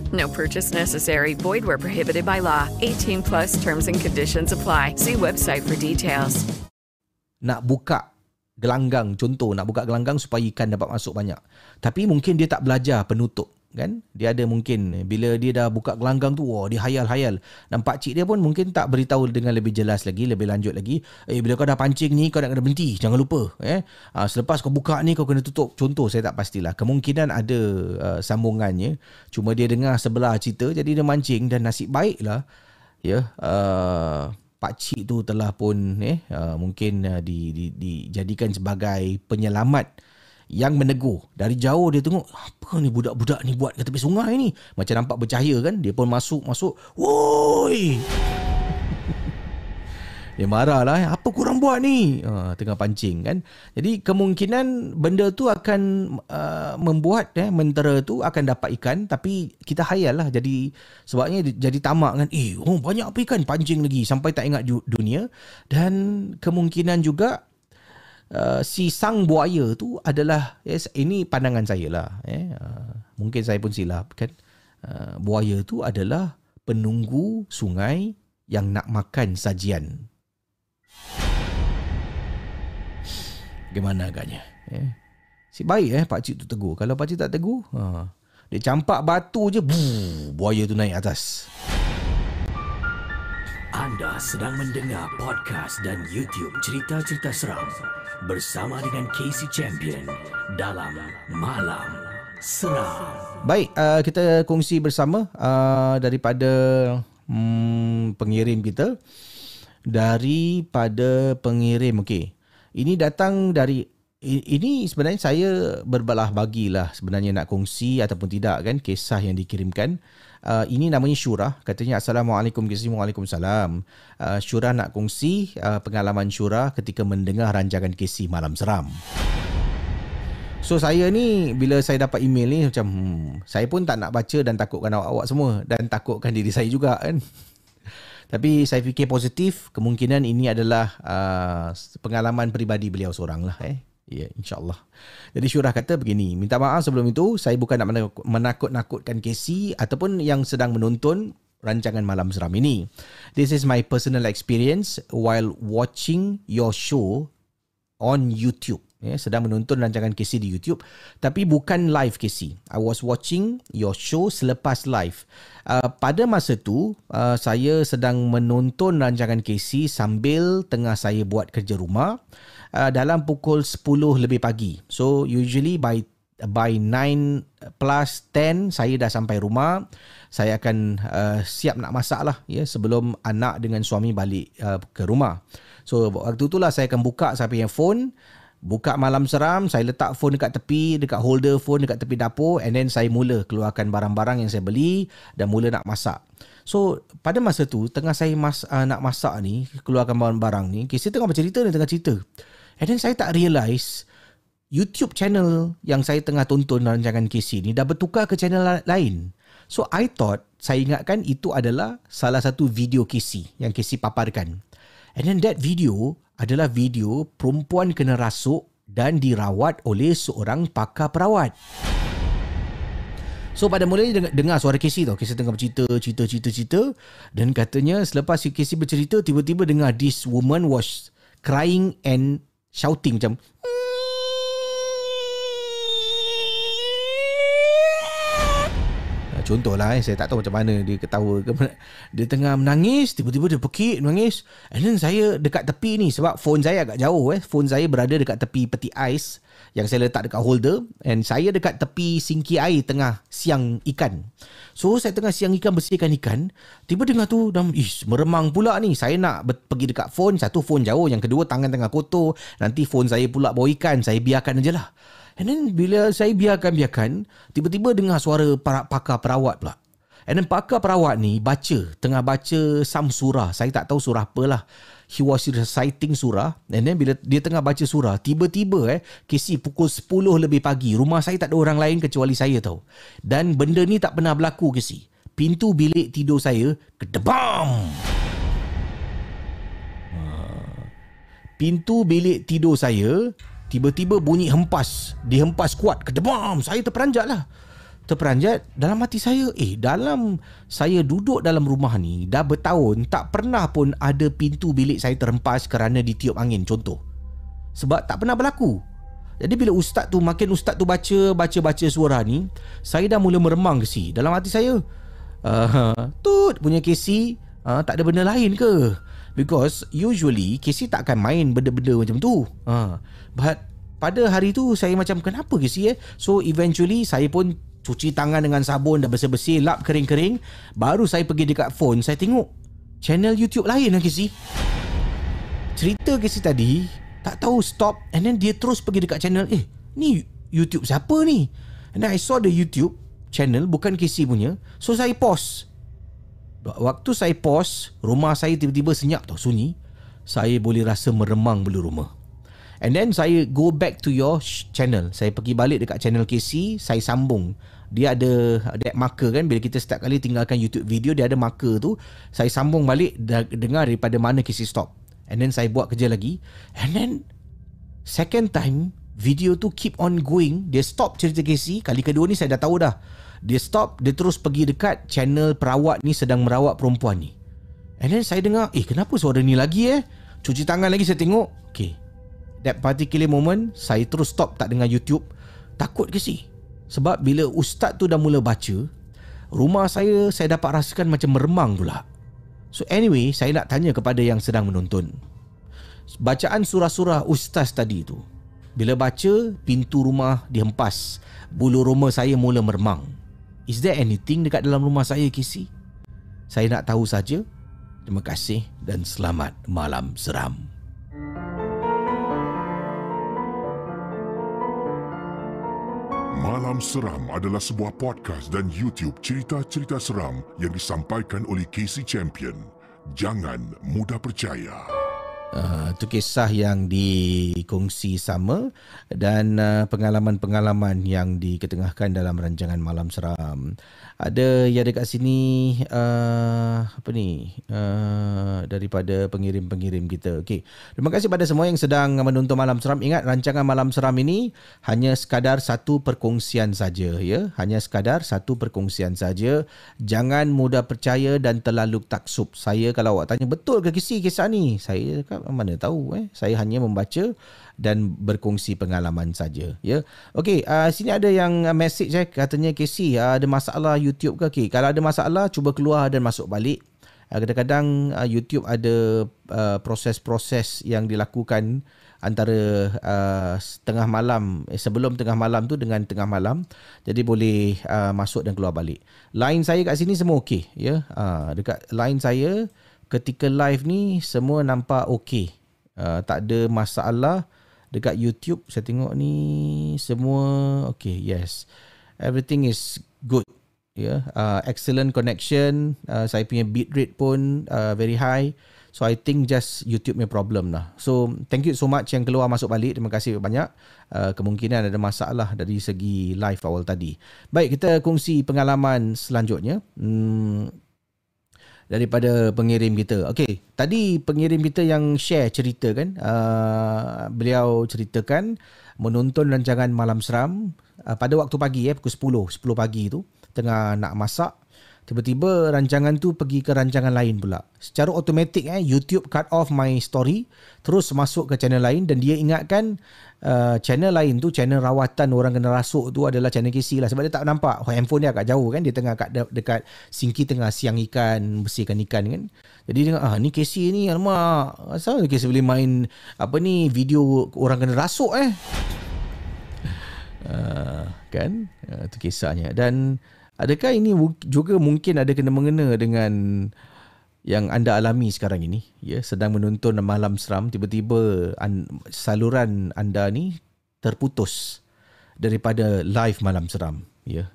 No purchase necessary. Void where prohibited by law. 18 plus terms and conditions apply. See website for details. nak buka gelanggang contoh nak buka gelanggang supaya ikan dapat masuk banyak tapi mungkin dia tak belajar penutup kan? Dia ada mungkin bila dia dah buka gelanggang tu wah dia hayal-hayal. Dan pak cik dia pun mungkin tak beritahu dengan lebih jelas lagi lebih lanjut lagi eh bila kau dah pancing ni kau nak kena berhenti jangan lupa eh. Ha, selepas kau buka ni kau kena tutup. Contoh saya tak pastilah. Kemungkinan ada uh, sambungannya. Cuma dia dengar sebelah cerita jadi dia mancing dan nasib baiklah ya. Uh, pak cik tu telah pun eh uh, mungkin uh, di, di, dijadikan sebagai penyelamat yang menegur. Dari jauh dia tengok, apa ni budak-budak ni buat kat tepi sungai ni? Macam nampak bercahaya kan? Dia pun masuk-masuk. Woi! Dia marah lah. Apa kurang buat ni? Uh, tengah pancing kan. Jadi kemungkinan benda tu akan uh, membuat eh, mentera tu akan dapat ikan. Tapi kita hayal lah. Jadi sebabnya jadi tamak kan. Eh oh, banyak apa ikan pancing lagi. Sampai tak ingat dunia. Dan kemungkinan juga Uh, si sang buaya tu adalah yes, ini pandangan saya lah eh uh, mungkin saya pun silap kan uh, buaya tu adalah penunggu sungai yang nak makan sajian Bagaimana agaknya? Eh? Si baik eh pakcik tu tegur. Kalau pakcik tak tegur, ha. dia campak batu je, buh, buaya tu naik atas. Anda sedang mendengar podcast dan YouTube cerita-cerita seram bersama dengan Casey Champion dalam Malam Seram. Baik, uh, kita kongsi bersama uh, daripada hmm, pengirim kita. Daripada pengirim, okey. Ini datang dari ini sebenarnya saya berbelah bagilah sebenarnya nak kongsi ataupun tidak kan kisah yang dikirimkan. Uh, ini namanya Syurah. Katanya Assalamualaikum warahmatullahi wabarakatuh. Uh, Syurah nak kongsi uh, pengalaman Syurah ketika mendengar rancangan KC Malam Seram. So saya ni bila saya dapat email ni macam hmm, saya pun tak nak baca dan takutkan awak-awak semua dan takutkan diri saya juga kan. Tapi saya fikir positif kemungkinan ini adalah uh, pengalaman peribadi beliau seorang lah eh. Ya, yeah, insyaAllah. Jadi Syurah kata begini, minta maaf sebelum itu, saya bukan nak menakut-nakutkan Casey ataupun yang sedang menonton rancangan Malam Seram ini. This is my personal experience while watching your show on YouTube. Ya, sedang menonton rancangan Casey di YouTube. Tapi bukan live Casey. I was watching your show selepas live. Uh, pada masa tu, uh, saya sedang menonton rancangan Casey sambil tengah saya buat kerja rumah uh, dalam pukul 10 lebih pagi. So usually by by 9 plus 10 saya dah sampai rumah. Saya akan uh, siap nak masak lah ya sebelum anak dengan suami balik uh, ke rumah. So waktu itulah saya akan buka saya punya phone Buka malam seram, saya letak phone dekat tepi, dekat holder phone dekat tepi dapur and then saya mula keluarkan barang-barang yang saya beli dan mula nak masak. So, pada masa tu, tengah saya mas, uh, nak masak ni, keluarkan barang-barang ni, okay, saya tengah bercerita dan tengah cerita. And then saya tak realise YouTube channel yang saya tengah tonton rancangan KC ni dah bertukar ke channel lain. So I thought, saya ingatkan itu adalah salah satu video KC yang KC paparkan. And then that video adalah video perempuan kena rasuk dan dirawat oleh seorang pakar perawat. So pada mulanya dengar suara Casey tau. Casey tengah bercerita, cerita, cerita, cerita. Dan katanya selepas Casey bercerita, tiba-tiba dengar this woman was crying and shouting macam Contohlah eh, saya tak tahu macam mana dia ketawa ke Dia tengah menangis, tiba-tiba dia pekik menangis. And then saya dekat tepi ni sebab phone saya agak jauh eh. Phone saya berada dekat tepi peti ais yang saya letak dekat holder and saya dekat tepi singki air tengah siang ikan. So saya tengah siang ikan bersihkan ikan, tiba dengar tu dah ish meremang pula ni. Saya nak pergi dekat phone, satu phone jauh, yang kedua tangan tengah kotor, nanti phone saya pula bawa ikan, saya biarkan aja lah. And then bila saya biarkan-biarkan, tiba-tiba dengar suara para pakar perawat pula. And then pakar perawat ni baca, tengah baca some surah. Saya tak tahu surah apa lah. He was reciting surah. And then bila dia tengah baca surah tiba-tiba eh Casey pukul 10 lebih pagi rumah saya tak ada orang lain kecuali saya tau. Dan benda ni tak pernah berlaku Casey pintu bilik tidur saya kedebam. Pintu bilik tidur saya tiba-tiba bunyi hempas. Dihempas kuat. Kedebam. Saya terperanjat lah. Terperanjat dalam hati saya. Eh dalam saya duduk dalam rumah ni dah bertahun tak pernah pun ada pintu bilik saya terhempas kerana ditiup angin. Contoh. Sebab tak pernah berlaku. Jadi bila ustaz tu makin ustaz tu baca baca-baca suara ni saya dah mula meremang ke si? Dalam hati saya uh, tut punya Casey uh, tak ada benda lain ke because usually Casey tak akan main benda-benda macam tu. Uh, but pada hari tu saya macam kenapa Casey eh? So eventually saya pun cuci tangan dengan sabun dah bersih-bersih lap kering-kering. Baru saya pergi dekat phone saya tengok channel YouTube lain lagi sih cerita Casey tadi tak tahu stop and then dia terus pergi dekat channel eh ni YouTube siapa ni? And then I saw the YouTube channel bukan Casey punya. So saya pause waktu saya pause rumah saya tiba-tiba senyap tau sunyi saya boleh rasa meremang bulu rumah And then saya go back to your channel. Saya pergi balik dekat channel KC, saya sambung. Dia ada that marker kan bila kita setiap kali tinggalkan YouTube video dia ada marker tu. Saya sambung balik dengar daripada mana KC stop. And then saya buat kerja lagi. And then second time video tu keep on going. Dia stop cerita KC. Kali kedua ni saya dah tahu dah. Dia stop, dia terus pergi dekat channel perawat ni sedang merawat perempuan ni. And then saya dengar, eh kenapa suara ni lagi eh? Cuci tangan lagi saya tengok. Okay, that particular moment saya terus stop tak dengar YouTube takut ke si? Sebab bila ustaz tu dah mula baca, rumah saya saya dapat rasakan macam meremang pula. So anyway, saya nak tanya kepada yang sedang menonton. Bacaan surah-surah ustaz tadi tu. Bila baca, pintu rumah dihempas. Bulu rumah saya mula meremang. Is there anything dekat dalam rumah saya, Kisi? Saya nak tahu saja. Terima kasih dan selamat malam seram. Malam Seram adalah sebuah podcast dan YouTube cerita-cerita seram yang disampaikan oleh Casey Champion. Jangan mudah percaya. Uh, itu kisah yang dikongsi sama dan uh, pengalaman-pengalaman yang diketengahkan dalam rancangan Malam Seram. Ada yang dekat sini uh, apa ni uh, daripada pengirim-pengirim kita. Okey. Terima kasih pada semua yang sedang menonton Malam Seram. Ingat rancangan Malam Seram ini hanya sekadar satu perkongsian saja ya. Hanya sekadar satu perkongsian saja. Jangan mudah percaya dan terlalu taksub. Saya kalau awak tanya betul ke kisah kisah ni? Saya cakap mana tahu eh saya hanya membaca dan berkongsi pengalaman saja ya. Okey uh, sini ada yang uh, message eh katanya Casey uh, ada masalah YouTube ke? Okey kalau ada masalah cuba keluar dan masuk balik. Uh, kadang-kadang uh, YouTube ada uh, proses-proses yang dilakukan antara uh, tengah malam eh, sebelum tengah malam tu dengan tengah malam. Jadi boleh uh, masuk dan keluar balik. Line saya kat sini semua okey ya. Uh, dekat line saya ketika live ni semua nampak okey. Uh, tak ada masalah dekat YouTube. Saya tengok ni semua okey. Yes. Everything is good. Yeah. uh, excellent connection. Uh, saya punya bit rate pun uh, very high. So I think just YouTube punya problem lah. So thank you so much yang keluar masuk balik. Terima kasih banyak. Uh, kemungkinan ada masalah dari segi live awal tadi. Baik, kita kongsi pengalaman selanjutnya. Hmm, daripada pengirim kita. Okey, tadi pengirim kita yang share cerita kan, uh, beliau ceritakan menonton rancangan Malam Seram uh, pada waktu pagi eh pukul 10, 10 pagi tu tengah nak masak Tiba-tiba rancangan tu pergi ke rancangan lain pula. Secara automatik eh YouTube cut off my story terus masuk ke channel lain dan dia ingatkan uh, channel lain tu channel rawatan orang kena rasuk tu adalah channel KC lah sebab dia tak nampak oh, handphone dia agak jauh kan dia tengah kat dekat sinki tengah siang ikan bersihkan ikan kan. Jadi dia ah ni KC ni alamak asal KC boleh main apa ni video orang kena rasuk eh. Uh, kan uh, tu kisahnya dan Adakah ini juga mungkin ada kena mengena dengan yang anda alami sekarang ini? Ya, sedang menonton malam seram tiba-tiba an, saluran anda ni terputus daripada live malam seram. Ya.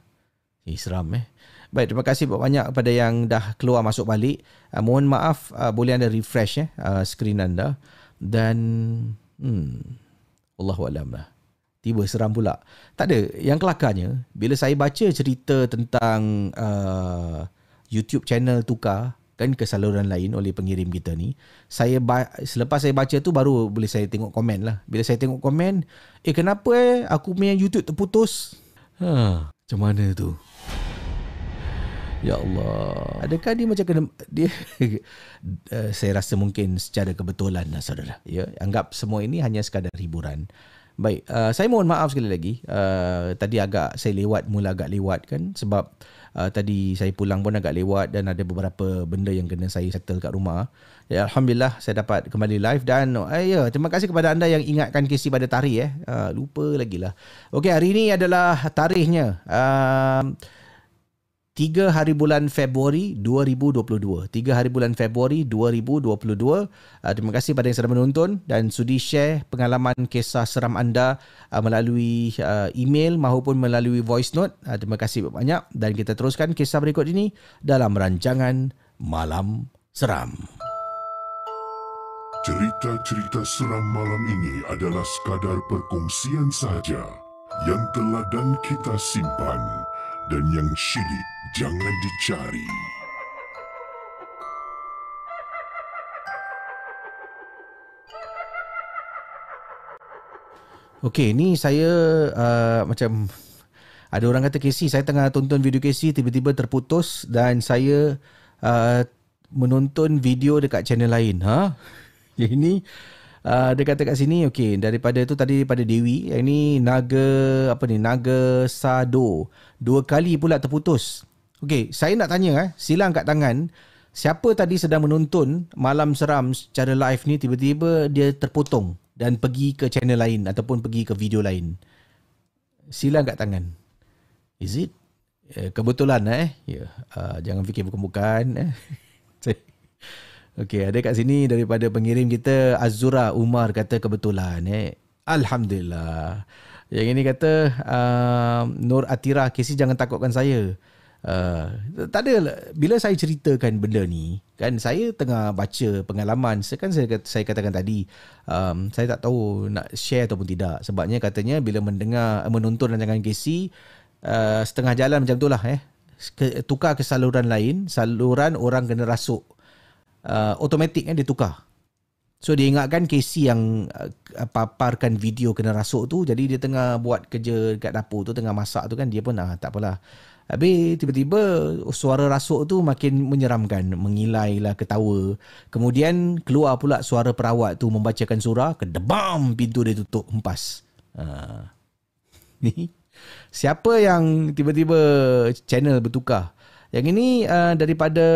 Ini seram eh. Baik, terima kasih banyak kepada yang dah keluar masuk balik. Uh, mohon maaf uh, boleh anda refresh eh uh, skrin anda dan hmm Allahu alam lah tiba seram pula. Tak ada. Yang kelakarnya, bila saya baca cerita tentang uh, YouTube channel tukar kan ke saluran lain oleh pengirim kita ni, saya ba- selepas saya baca tu baru boleh saya tengok komen lah. Bila saya tengok komen, eh kenapa eh aku punya YouTube terputus? Ha, macam mana tu? Ya Allah. Adakah dia macam kena dia uh, saya rasa mungkin secara kebetulan lah saudara. Ya, anggap semua ini hanya sekadar hiburan. Baik, uh, saya mohon maaf sekali lagi. Uh, tadi agak saya lewat, mula agak lewat kan sebab uh, tadi saya pulang pun agak lewat dan ada beberapa benda yang kena saya settle kat rumah. Ya, Alhamdulillah saya dapat kembali live dan uh, ya, terima kasih kepada anda yang ingatkan kisi pada tarikh eh. Uh, lupa lagi lah. Okey, hari ini adalah tarikhnya. Uh, 3 hari bulan Februari 2022. 3 hari bulan Februari 2022. Uh, terima kasih pada yang sudah menonton dan sudi share pengalaman kisah seram anda uh, melalui uh, email maupun melalui voice note. Uh, terima kasih banyak dan kita teruskan kisah berikut ini dalam rancangan Malam Seram. Cerita-cerita seram malam ini adalah sekadar perkongsian saja yang telah dan kita simpan dan yang syilid jangan dicari. Okey, ni saya uh, macam ada orang kata Casey, saya tengah tonton video Casey tiba-tiba terputus dan saya uh, menonton video dekat channel lain. Ha? Ini Uh, dia kata kat sini okey daripada tu tadi daripada Dewi yang ni naga apa ni naga sado dua kali pula terputus. Okey, saya nak tanya eh silang kat tangan siapa tadi sedang menonton malam seram secara live ni tiba-tiba dia terpotong dan pergi ke channel lain ataupun pergi ke video lain. Silang kat tangan. Is it? Eh, kebetulan eh. Yeah. uh, jangan fikir bukan-bukan eh. Okey, ada kat sini daripada pengirim kita Azura Umar kata kebetulan eh. Alhamdulillah. Yang ini kata uh, Nur Atira, Casey jangan takutkan saya. Uh, tak ada bila saya ceritakan benda ni kan saya tengah baca pengalaman. Kan saya saya katakan tadi um, saya tak tahu nak share ataupun tidak. Sebabnya katanya bila mendengar menonton rancangan Casey uh, setengah jalan macam itulah eh. Tukar ke saluran lain saluran orang kena rasuk. Uh, automatic kan dia tukar. So dia ingatkan Casey yang uh, paparkan video kena rasuk tu. Jadi dia tengah buat kerja kat dapur tu tengah masak tu kan dia pun ah tak apalah. Habis tiba-tiba suara rasuk tu makin menyeramkan, mengilai lah ketawa. Kemudian keluar pula suara perawat tu membacakan surah, kedebam pintu dia tutup, hempas. Ha. Ni siapa yang tiba-tiba channel bertukar? Yang ini uh, daripada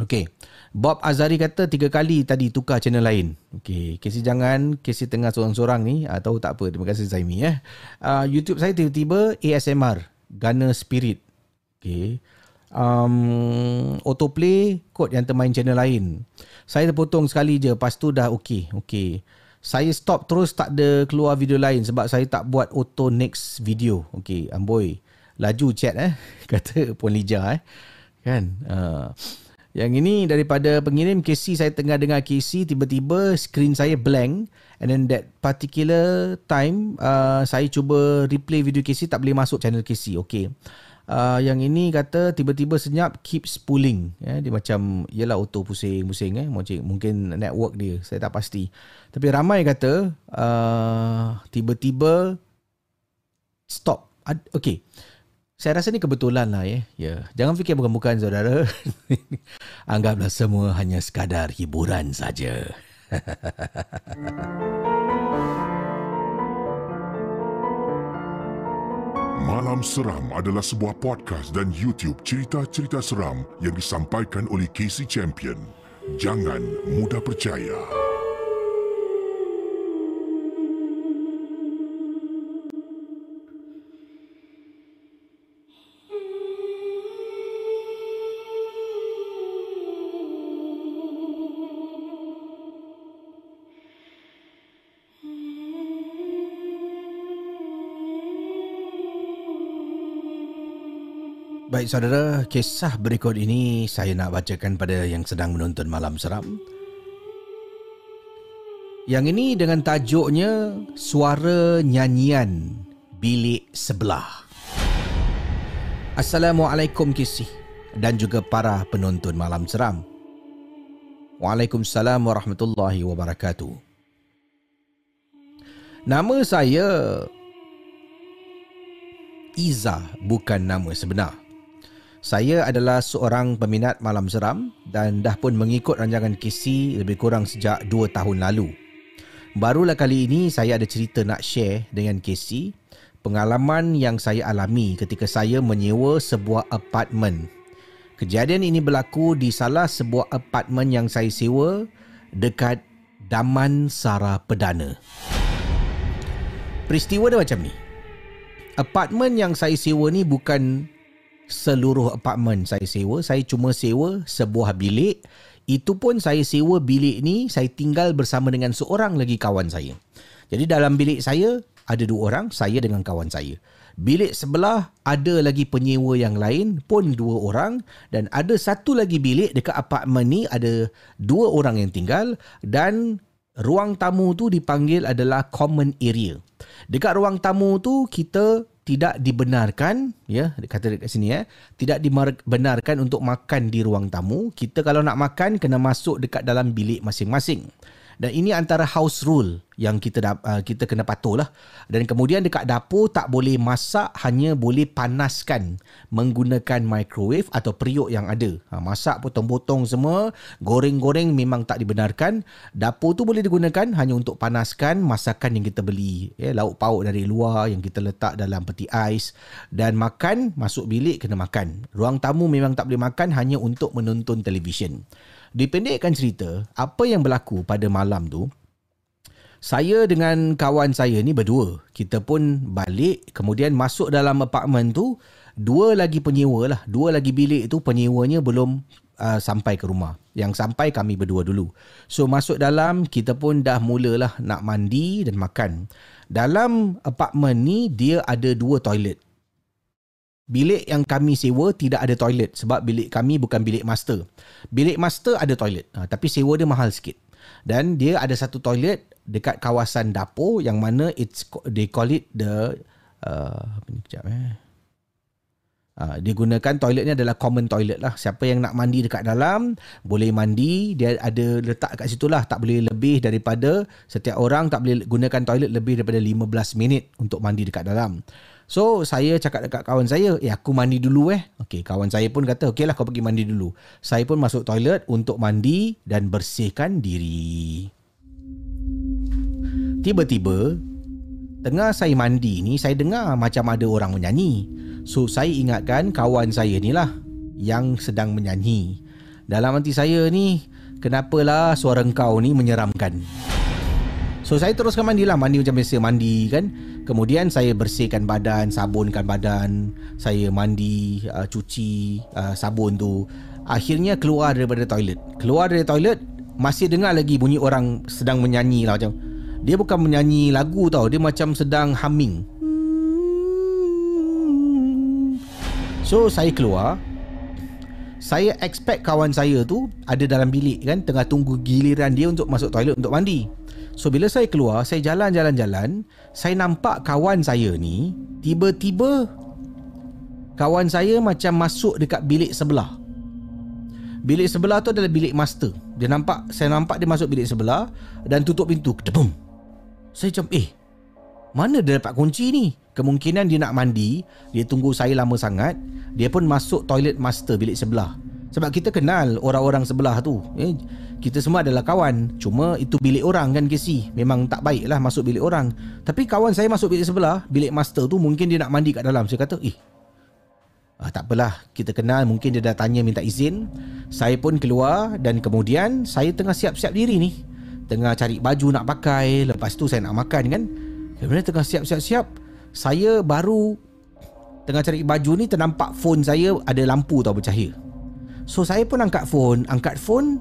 Okey. Bob Azari kata tiga kali tadi tukar channel lain. Okey, Casey jangan Casey tengah seorang-seorang ni atau ah, tak apa. Terima kasih Zaimi eh. Uh, YouTube saya tiba-tiba ASMR, Gunner Spirit. Okey. Um, autoplay kod yang termain channel lain. Saya terpotong sekali je, lepas tu dah okey. Okey. Saya stop terus tak ada keluar video lain sebab saya tak buat auto next video. Okey, amboi. Laju chat eh. Kata Puan Lija eh. Kan? Uh, yang ini daripada pengirim KC saya tengah dengar KC tiba-tiba screen saya blank. And then that particular time uh, saya cuba replay video KC tak boleh masuk channel KC. Okay. Uh, yang ini kata tiba-tiba senyap keeps pulling. Ya dia macam ialah auto pusing-pusing eh. Mungkin mungkin network dia saya tak pasti. Tapi ramai kata uh, tiba-tiba stop. Okay saya rasa ni kebetulan lah ya. ya. Jangan fikir bukan-bukan saudara. Anggaplah semua hanya sekadar hiburan saja. Malam Seram adalah sebuah podcast dan YouTube cerita-cerita seram yang disampaikan oleh Casey Champion. Jangan mudah percaya. Baik saudara, kisah berikut ini saya nak bacakan pada yang sedang menonton Malam Seram. Yang ini dengan tajuknya Suara Nyanyian Bilik Sebelah. Assalamualaikum Kisih dan juga para penonton Malam Seram. Waalaikumsalam warahmatullahi wabarakatuh. Nama saya Iza bukan nama sebenar. Saya adalah seorang peminat malam seram dan dah pun mengikut rancangan KC lebih kurang sejak 2 tahun lalu. Barulah kali ini saya ada cerita nak share dengan KC pengalaman yang saya alami ketika saya menyewa sebuah apartmen. Kejadian ini berlaku di salah sebuah apartmen yang saya sewa dekat Daman Sara Perdana. Peristiwa dia macam ni. Apartmen yang saya sewa ni bukan seluruh apartmen saya sewa. Saya cuma sewa sebuah bilik. Itu pun saya sewa bilik ni, saya tinggal bersama dengan seorang lagi kawan saya. Jadi dalam bilik saya, ada dua orang, saya dengan kawan saya. Bilik sebelah ada lagi penyewa yang lain pun dua orang dan ada satu lagi bilik dekat apartmen ni ada dua orang yang tinggal dan ruang tamu tu dipanggil adalah common area. Dekat ruang tamu tu kita tidak dibenarkan ya kata dekat sini ya tidak dibenarkan untuk makan di ruang tamu. Kita kalau nak makan kena masuk dekat dalam bilik masing-masing Dan ini antara house rule yang kita uh, kita kena patuh lah. Dan kemudian dekat dapur tak boleh masak, hanya boleh panaskan menggunakan microwave atau periuk yang ada. Ha, masak potong-potong semua, goreng-goreng memang tak dibenarkan. Dapur tu boleh digunakan hanya untuk panaskan masakan yang kita beli. Ya, lauk pauk dari luar yang kita letak dalam peti ais. Dan makan, masuk bilik kena makan. Ruang tamu memang tak boleh makan hanya untuk menonton televisyen. Dipendekkan cerita, apa yang berlaku pada malam tu, saya dengan kawan saya ni berdua. Kita pun balik, kemudian masuk dalam apartmen tu, dua lagi penyewa lah. Dua lagi bilik tu penyewanya belum uh, sampai ke rumah. Yang sampai kami berdua dulu. So masuk dalam, kita pun dah mulalah nak mandi dan makan. Dalam apartmen ni, dia ada dua toilet. Bilik yang kami sewa tidak ada toilet sebab bilik kami bukan bilik master. Bilik master ada toilet, ha, tapi sewa dia mahal sikit. Dan dia ada satu toilet dekat kawasan dapur yang mana it's they call it the uh, apa ni kejap eh. Uh, dia gunakan toilet ni adalah common toilet lah. Siapa yang nak mandi dekat dalam boleh mandi. Dia ada letak kat situ lah. Tak boleh lebih daripada setiap orang tak boleh gunakan toilet lebih daripada 15 minit untuk mandi dekat dalam. So saya cakap dekat kawan saya, eh aku mandi dulu eh. Okay, kawan saya pun kata, okey lah kau pergi mandi dulu. Saya pun masuk toilet untuk mandi dan bersihkan diri. Tiba-tiba, tengah saya mandi ni, saya dengar macam ada orang menyanyi. So, saya ingatkan kawan saya ni lah yang sedang menyanyi. Dalam hati saya ni, kenapalah suara kau ni menyeramkan. So, saya teruskan mandi lah. Mandi macam biasa mandi kan. Kemudian saya bersihkan badan, sabunkan badan. Saya mandi, uh, cuci uh, sabun tu. Akhirnya keluar daripada toilet. Keluar dari toilet, masih dengar lagi bunyi orang sedang menyanyi lah macam dia bukan menyanyi lagu tau dia macam sedang humming so saya keluar saya expect kawan saya tu ada dalam bilik kan tengah tunggu giliran dia untuk masuk toilet untuk mandi so bila saya keluar saya jalan-jalan-jalan saya nampak kawan saya ni tiba-tiba kawan saya macam masuk dekat bilik sebelah. Bilik sebelah tu adalah bilik master. Dia nampak saya nampak dia masuk bilik sebelah dan tutup pintu kedebum saya macam eh Mana dia dapat kunci ni? Kemungkinan dia nak mandi Dia tunggu saya lama sangat Dia pun masuk toilet master bilik sebelah. Sebab kita kenal orang-orang sebelah tu. Eh, Kita semua adalah kawan. Cuma itu bilik orang kan Casey? Memang tak baik lah masuk bilik orang. Tapi kawan saya masuk bilik sebelah Bilik master tu mungkin dia nak mandi kat dalam. Saya kata eh Ah, tak apalah, kita kenal mungkin dia dah tanya minta izin. Saya pun keluar dan kemudian saya tengah siap-siap diri ni. Tengah cari baju nak pakai. Lepas tu saya nak makan kan. Kemudian tengah siap-siap-siap saya baru tengah cari baju ni ternampak phone saya ada lampu tau bercahaya. So saya pun angkat phone. Angkat phone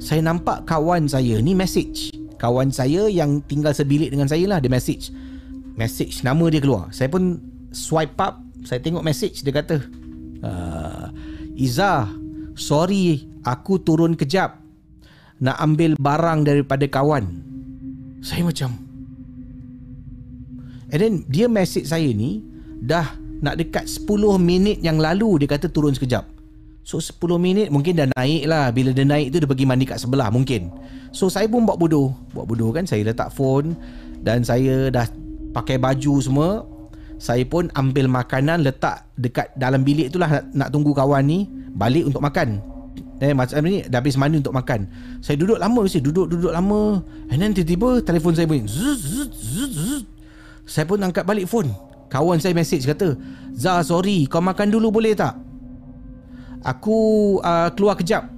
saya nampak kawan saya ni message kawan saya yang tinggal sebilik dengan saya lah dia message message nama dia keluar saya pun swipe up saya tengok message dia kata uh, Iza sorry aku turun kejap nak ambil barang daripada kawan. Saya macam And then dia message saya ni dah nak dekat 10 minit yang lalu dia kata turun sekejap. So 10 minit mungkin dah naik lah. Bila dia naik tu dia pergi mandi kat sebelah mungkin. So saya pun buat bodoh. Buat bodoh kan saya letak phone dan saya dah pakai baju semua. Saya pun ambil makanan letak dekat dalam bilik tu lah nak, nak tunggu kawan ni balik untuk makan. Eh macam ni dah habis mandi untuk makan. Saya duduk lama mesti duduk-duduk lama. And then tiba-tiba telefon saya bunyi. Saya pun angkat balik phone. Kawan saya message kata, "Za, sorry, kau makan dulu boleh tak? Aku uh, keluar kejap."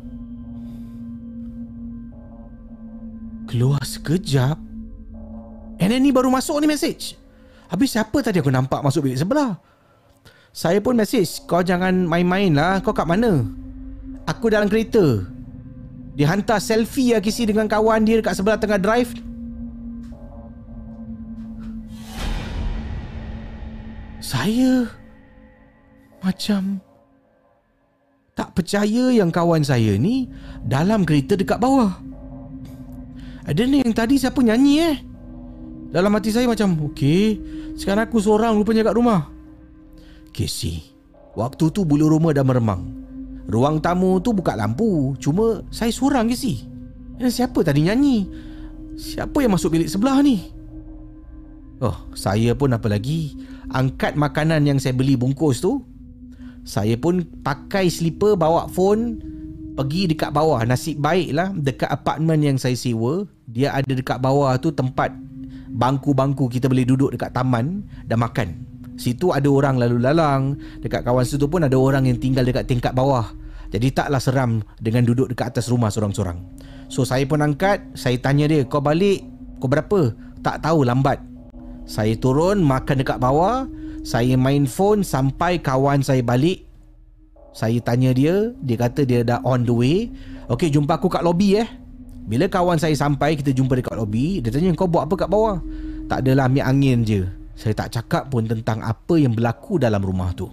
Keluar sekejap? And then ni baru masuk ni message. Habis siapa tadi aku nampak masuk bilik sebelah? Saya pun message, kau jangan main-main lah, kau kat mana? Aku dalam kereta Dia hantar selfie lah kisi dengan kawan dia Dekat sebelah tengah drive Saya Macam Tak percaya yang kawan saya ni Dalam kereta dekat bawah Ada ni yang tadi siapa nyanyi eh Dalam hati saya macam Okay Sekarang aku seorang rupanya kat rumah Casey Waktu tu bulu rumah dah meremang Ruang tamu tu buka lampu Cuma saya seorang ke si Dan siapa tadi nyanyi Siapa yang masuk bilik sebelah ni? Oh, saya pun apa lagi? Angkat makanan yang saya beli bungkus tu. Saya pun pakai slipper bawa phone pergi dekat bawah. Nasib baiklah dekat apartmen yang saya sewa, dia ada dekat bawah tu tempat bangku-bangku kita boleh duduk dekat taman dan makan. Situ ada orang lalu lalang. Dekat kawan situ pun ada orang yang tinggal dekat tingkat bawah. Jadi taklah seram dengan duduk dekat atas rumah seorang-seorang. So saya pun angkat, saya tanya dia, kau balik, kau berapa? Tak tahu lambat. Saya turun makan dekat bawah Saya main phone sampai kawan saya balik. Saya tanya dia Dia kata dia dah on the way. Okay jumpa aku kat lobby eh. Bila kawan saya sampai kita jumpa dekat lobby Dia tanya kau buat apa kat bawah? Tak adalah ambil angin je. Saya tak cakap pun tentang apa yang berlaku dalam rumah tu.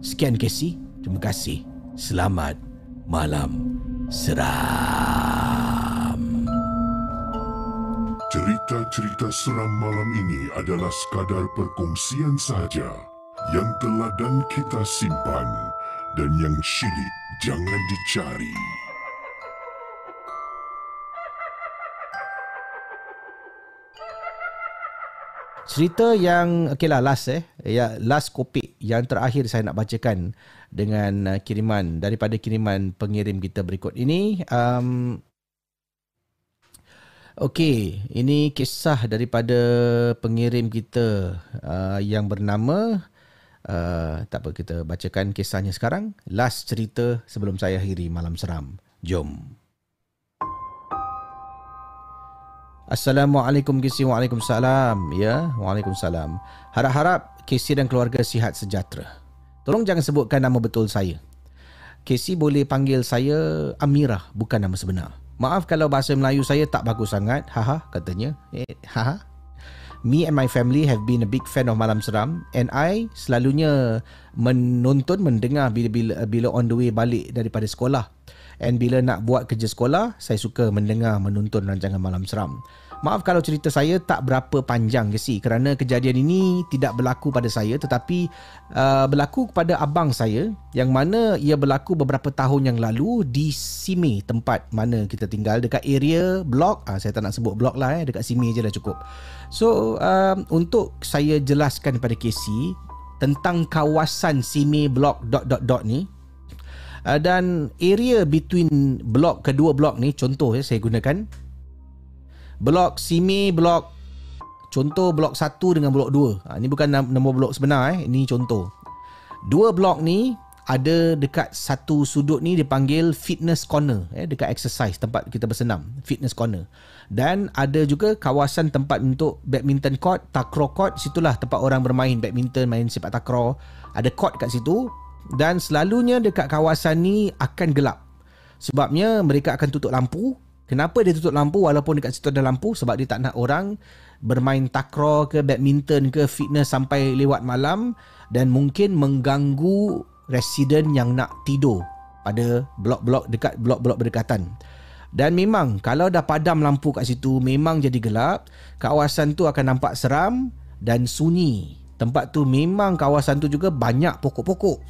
Sekian Casey. Terima kasih. Selamat malam. Seram Cerita-cerita seram malam ini adalah sekadar perkongsian sahaja yang telah dan kita simpan dan yang syilid jangan dicari. Cerita yang okey lah last eh ya last kopik yang terakhir saya nak bacakan dengan uh, kiriman daripada kiriman pengirim kita berikut ini um, Okey, ini kisah daripada pengirim kita uh, yang bernama uh, tak apa kita bacakan kisahnya sekarang. Last cerita sebelum saya akhiri malam seram. Jom. Assalamualaikum Kisi Waalaikumsalam Ya Waalaikumsalam Harap-harap Kisi dan keluarga sihat sejahtera Tolong jangan sebutkan nama betul saya Kisi boleh panggil saya Amirah Bukan nama sebenar Maaf kalau bahasa Melayu saya tak bagus sangat. Haha katanya. Eh, haha. Me and my family have been a big fan of Malam Seram and I selalunya menonton mendengar bila-bila bila on the way balik daripada sekolah. And bila nak buat kerja sekolah, saya suka mendengar menonton rancangan Malam Seram. Maaf kalau cerita saya tak berapa panjang ke si kerana kejadian ini tidak berlaku pada saya tetapi uh, berlaku kepada abang saya yang mana ia berlaku beberapa tahun yang lalu di Sime tempat mana kita tinggal dekat area blok uh, saya tak nak sebut blok lah eh. Dekat Sime je dah cukup. So uh, untuk saya jelaskan kepada Casey tentang kawasan Sime blok dot dot dot ni uh, dan area between blok kedua blok ni contoh ya saya gunakan blok Simi blok contoh blok 1 dengan blok 2 ha, ini bukan nombor blok sebenar eh. Ini contoh. Dua blok ni ada dekat satu sudut ni dipanggil fitness corner eh dekat exercise tempat kita bersenam fitness corner. Dan ada juga kawasan tempat untuk badminton court takraw court. Situlah tempat orang bermain badminton main sepak takraw. Ada court kat situ dan selalunya dekat kawasan ni akan gelap. Sebabnya mereka akan tutup lampu Kenapa dia tutup lampu walaupun dekat situ ada lampu? Sebab dia tak nak orang bermain takraw ke badminton ke fitness sampai lewat malam dan mungkin mengganggu residen yang nak tidur pada blok-blok dekat blok-blok berdekatan. Dan memang kalau dah padam lampu kat situ memang jadi gelap, kawasan tu akan nampak seram dan sunyi. Tempat tu memang kawasan tu juga banyak pokok-pokok.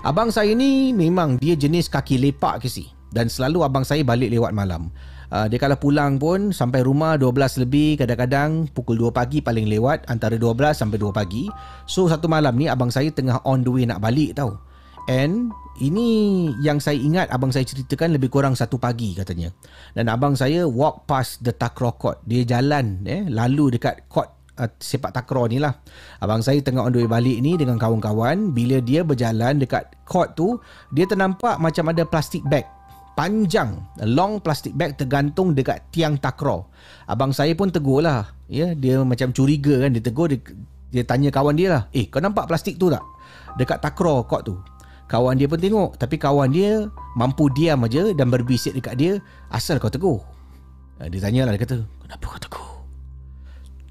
Abang saya ni memang dia jenis kaki lepak ke si dan selalu abang saya balik lewat malam. Uh, dia kalau pulang pun sampai rumah 12 lebih kadang-kadang pukul 2 pagi paling lewat antara 12 sampai 2 pagi. So satu malam ni abang saya tengah on the way nak balik tau. And ini yang saya ingat abang saya ceritakan lebih kurang satu pagi katanya. Dan abang saya walk past the takraw court. Dia jalan eh lalu dekat court uh, sepak takraw ni lah. Abang saya tengah on the way balik ni dengan kawan-kawan. Bila dia berjalan dekat court tu, dia ternampak macam ada plastik bag panjang long plastic bag tergantung dekat tiang takraw. Abang saya pun tegur lah. Ya, dia macam curiga kan. Dia tegur, dia, dia tanya kawan dia lah. Eh, kau nampak plastik tu tak? Dekat takraw kot tu. Kawan dia pun tengok. Tapi kawan dia mampu diam aja dan berbisik dekat dia. Asal kau tegur? Ah, dia tanya lah, dia kata, kenapa kau tegur?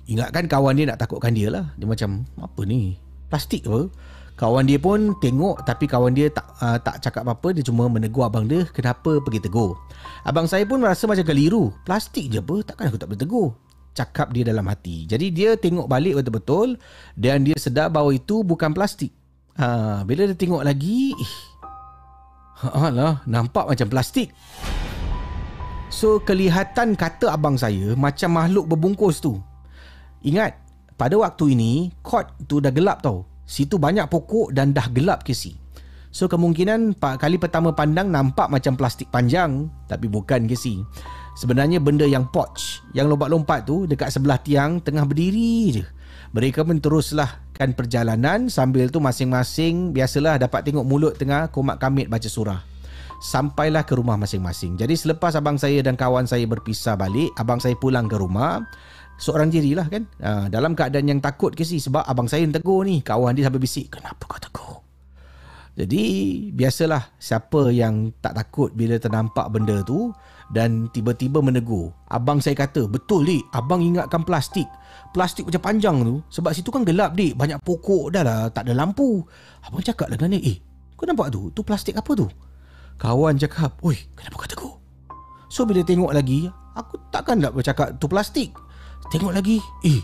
Ingatkan kawan dia nak takutkan dia lah. Dia macam, apa ni? Plastik apa? Kawan dia pun tengok tapi kawan dia tak uh, tak cakap apa-apa dia cuma menegur abang dia kenapa pergi tegur. Abang saya pun merasa macam keliru. Plastik je apa takkan aku tak boleh tegur. Cakap dia dalam hati. Jadi dia tengok balik betul-betul dan dia sedar bahawa itu bukan plastik. Ha, bila dia tengok lagi, ha lah, nampak macam plastik. So kelihatan kata abang saya macam makhluk berbungkus tu. Ingat, pada waktu ini court tu dah gelap tau. Situ banyak pokok dan dah gelap Casey. So kemungkinan pak kali pertama pandang nampak macam plastik panjang tapi bukan Casey. Sebenarnya benda yang poch, yang lompat-lompat tu dekat sebelah tiang tengah berdiri je. Mereka pun teruslah kan perjalanan sambil tu masing-masing biasalah dapat tengok mulut tengah komat kamit baca surah. Sampailah ke rumah masing-masing. Jadi selepas abang saya dan kawan saya berpisah balik, abang saya pulang ke rumah seorang diri lah kan? Uh, dalam keadaan yang takut ke sih sebab abang saya yang tegur ni. Kawan dia sampai bisik kenapa kau tegur? Jadi biasalah siapa yang tak takut bila ternampak benda tu dan tiba-tiba menegur. Abang saya kata betul dik. Abang ingatkan plastik. Plastik macam panjang tu. Sebab situ kan gelap dik. Banyak pokok dah lah. Tak ada lampu. Abang cakap lah dengan dia eh kau nampak tu? Tu plastik apa tu? Kawan cakap oi kenapa kau tegur? So bila tengok lagi aku takkan nak bercakap tu plastik Tengok lagi. Eh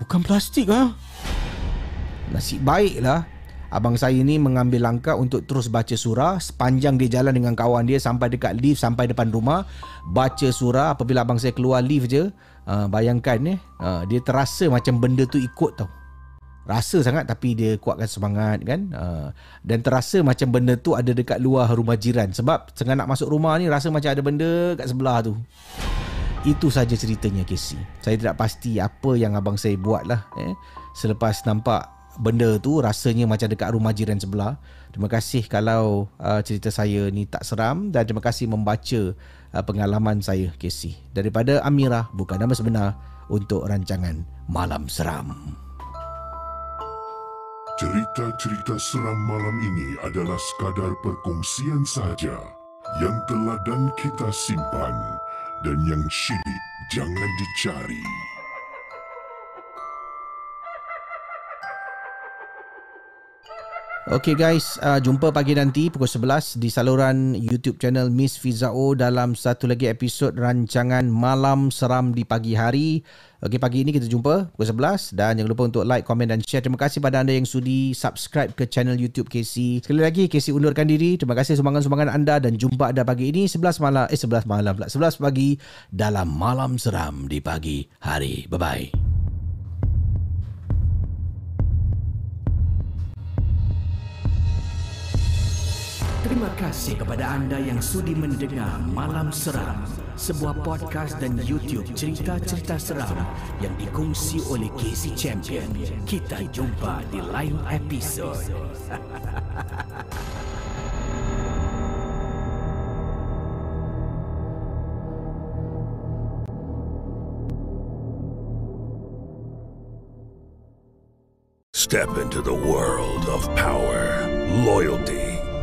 Bukan plastik ah. Ha? Nasib baiklah. Abang saya ni mengambil langkah untuk terus baca surah Sepanjang dia jalan dengan kawan dia Sampai dekat lift Sampai depan rumah. Baca surah Apabila abang saya keluar lift je. Uh, Bayangkan eh uh, Dia terasa macam benda tu ikut tau. Rasa sangat tapi dia kuatkan semangat kan? Uh, Dan terasa macam benda tu ada dekat luar rumah jiran. Sebab tengah nak masuk rumah ni Rasa macam ada benda kat sebelah tu itu saja ceritanya Casey. Saya tidak pasti apa yang abang saya buat lah. Eh. Selepas nampak benda tu rasanya macam dekat rumah jiran sebelah. Terima kasih kalau uh, cerita saya ni tak seram dan terima kasih membaca uh, pengalaman saya Casey. Daripada Amira bukan nama sebenar untuk rancangan Malam Seram. Cerita-cerita seram malam ini adalah sekadar perkongsian saja yang telah dan kita simpan dan yang syilid jangan dicari. Okay guys, uh, jumpa pagi nanti pukul 11 di saluran YouTube channel Miss Fizao dalam satu lagi episod rancangan Malam Seram di Pagi Hari. Okey, pagi ini kita jumpa pukul 11 dan jangan lupa untuk like, komen dan share. Terima kasih pada anda yang sudi subscribe ke channel YouTube KC. Sekali lagi, KC undurkan diri. Terima kasih sumbangan-sumbangan anda dan jumpa anda pagi ini 11 malam, eh 11 malam pula, 11 pagi dalam Malam Seram di Pagi Hari. Bye-bye. Terima kasih kepada anda yang sudi mendengar Malam Seram, sebuah podcast dan YouTube cerita-cerita seram yang dikongsi oleh Casey Champion. Kita jumpa di lain episod. Step into the world of power, loyalty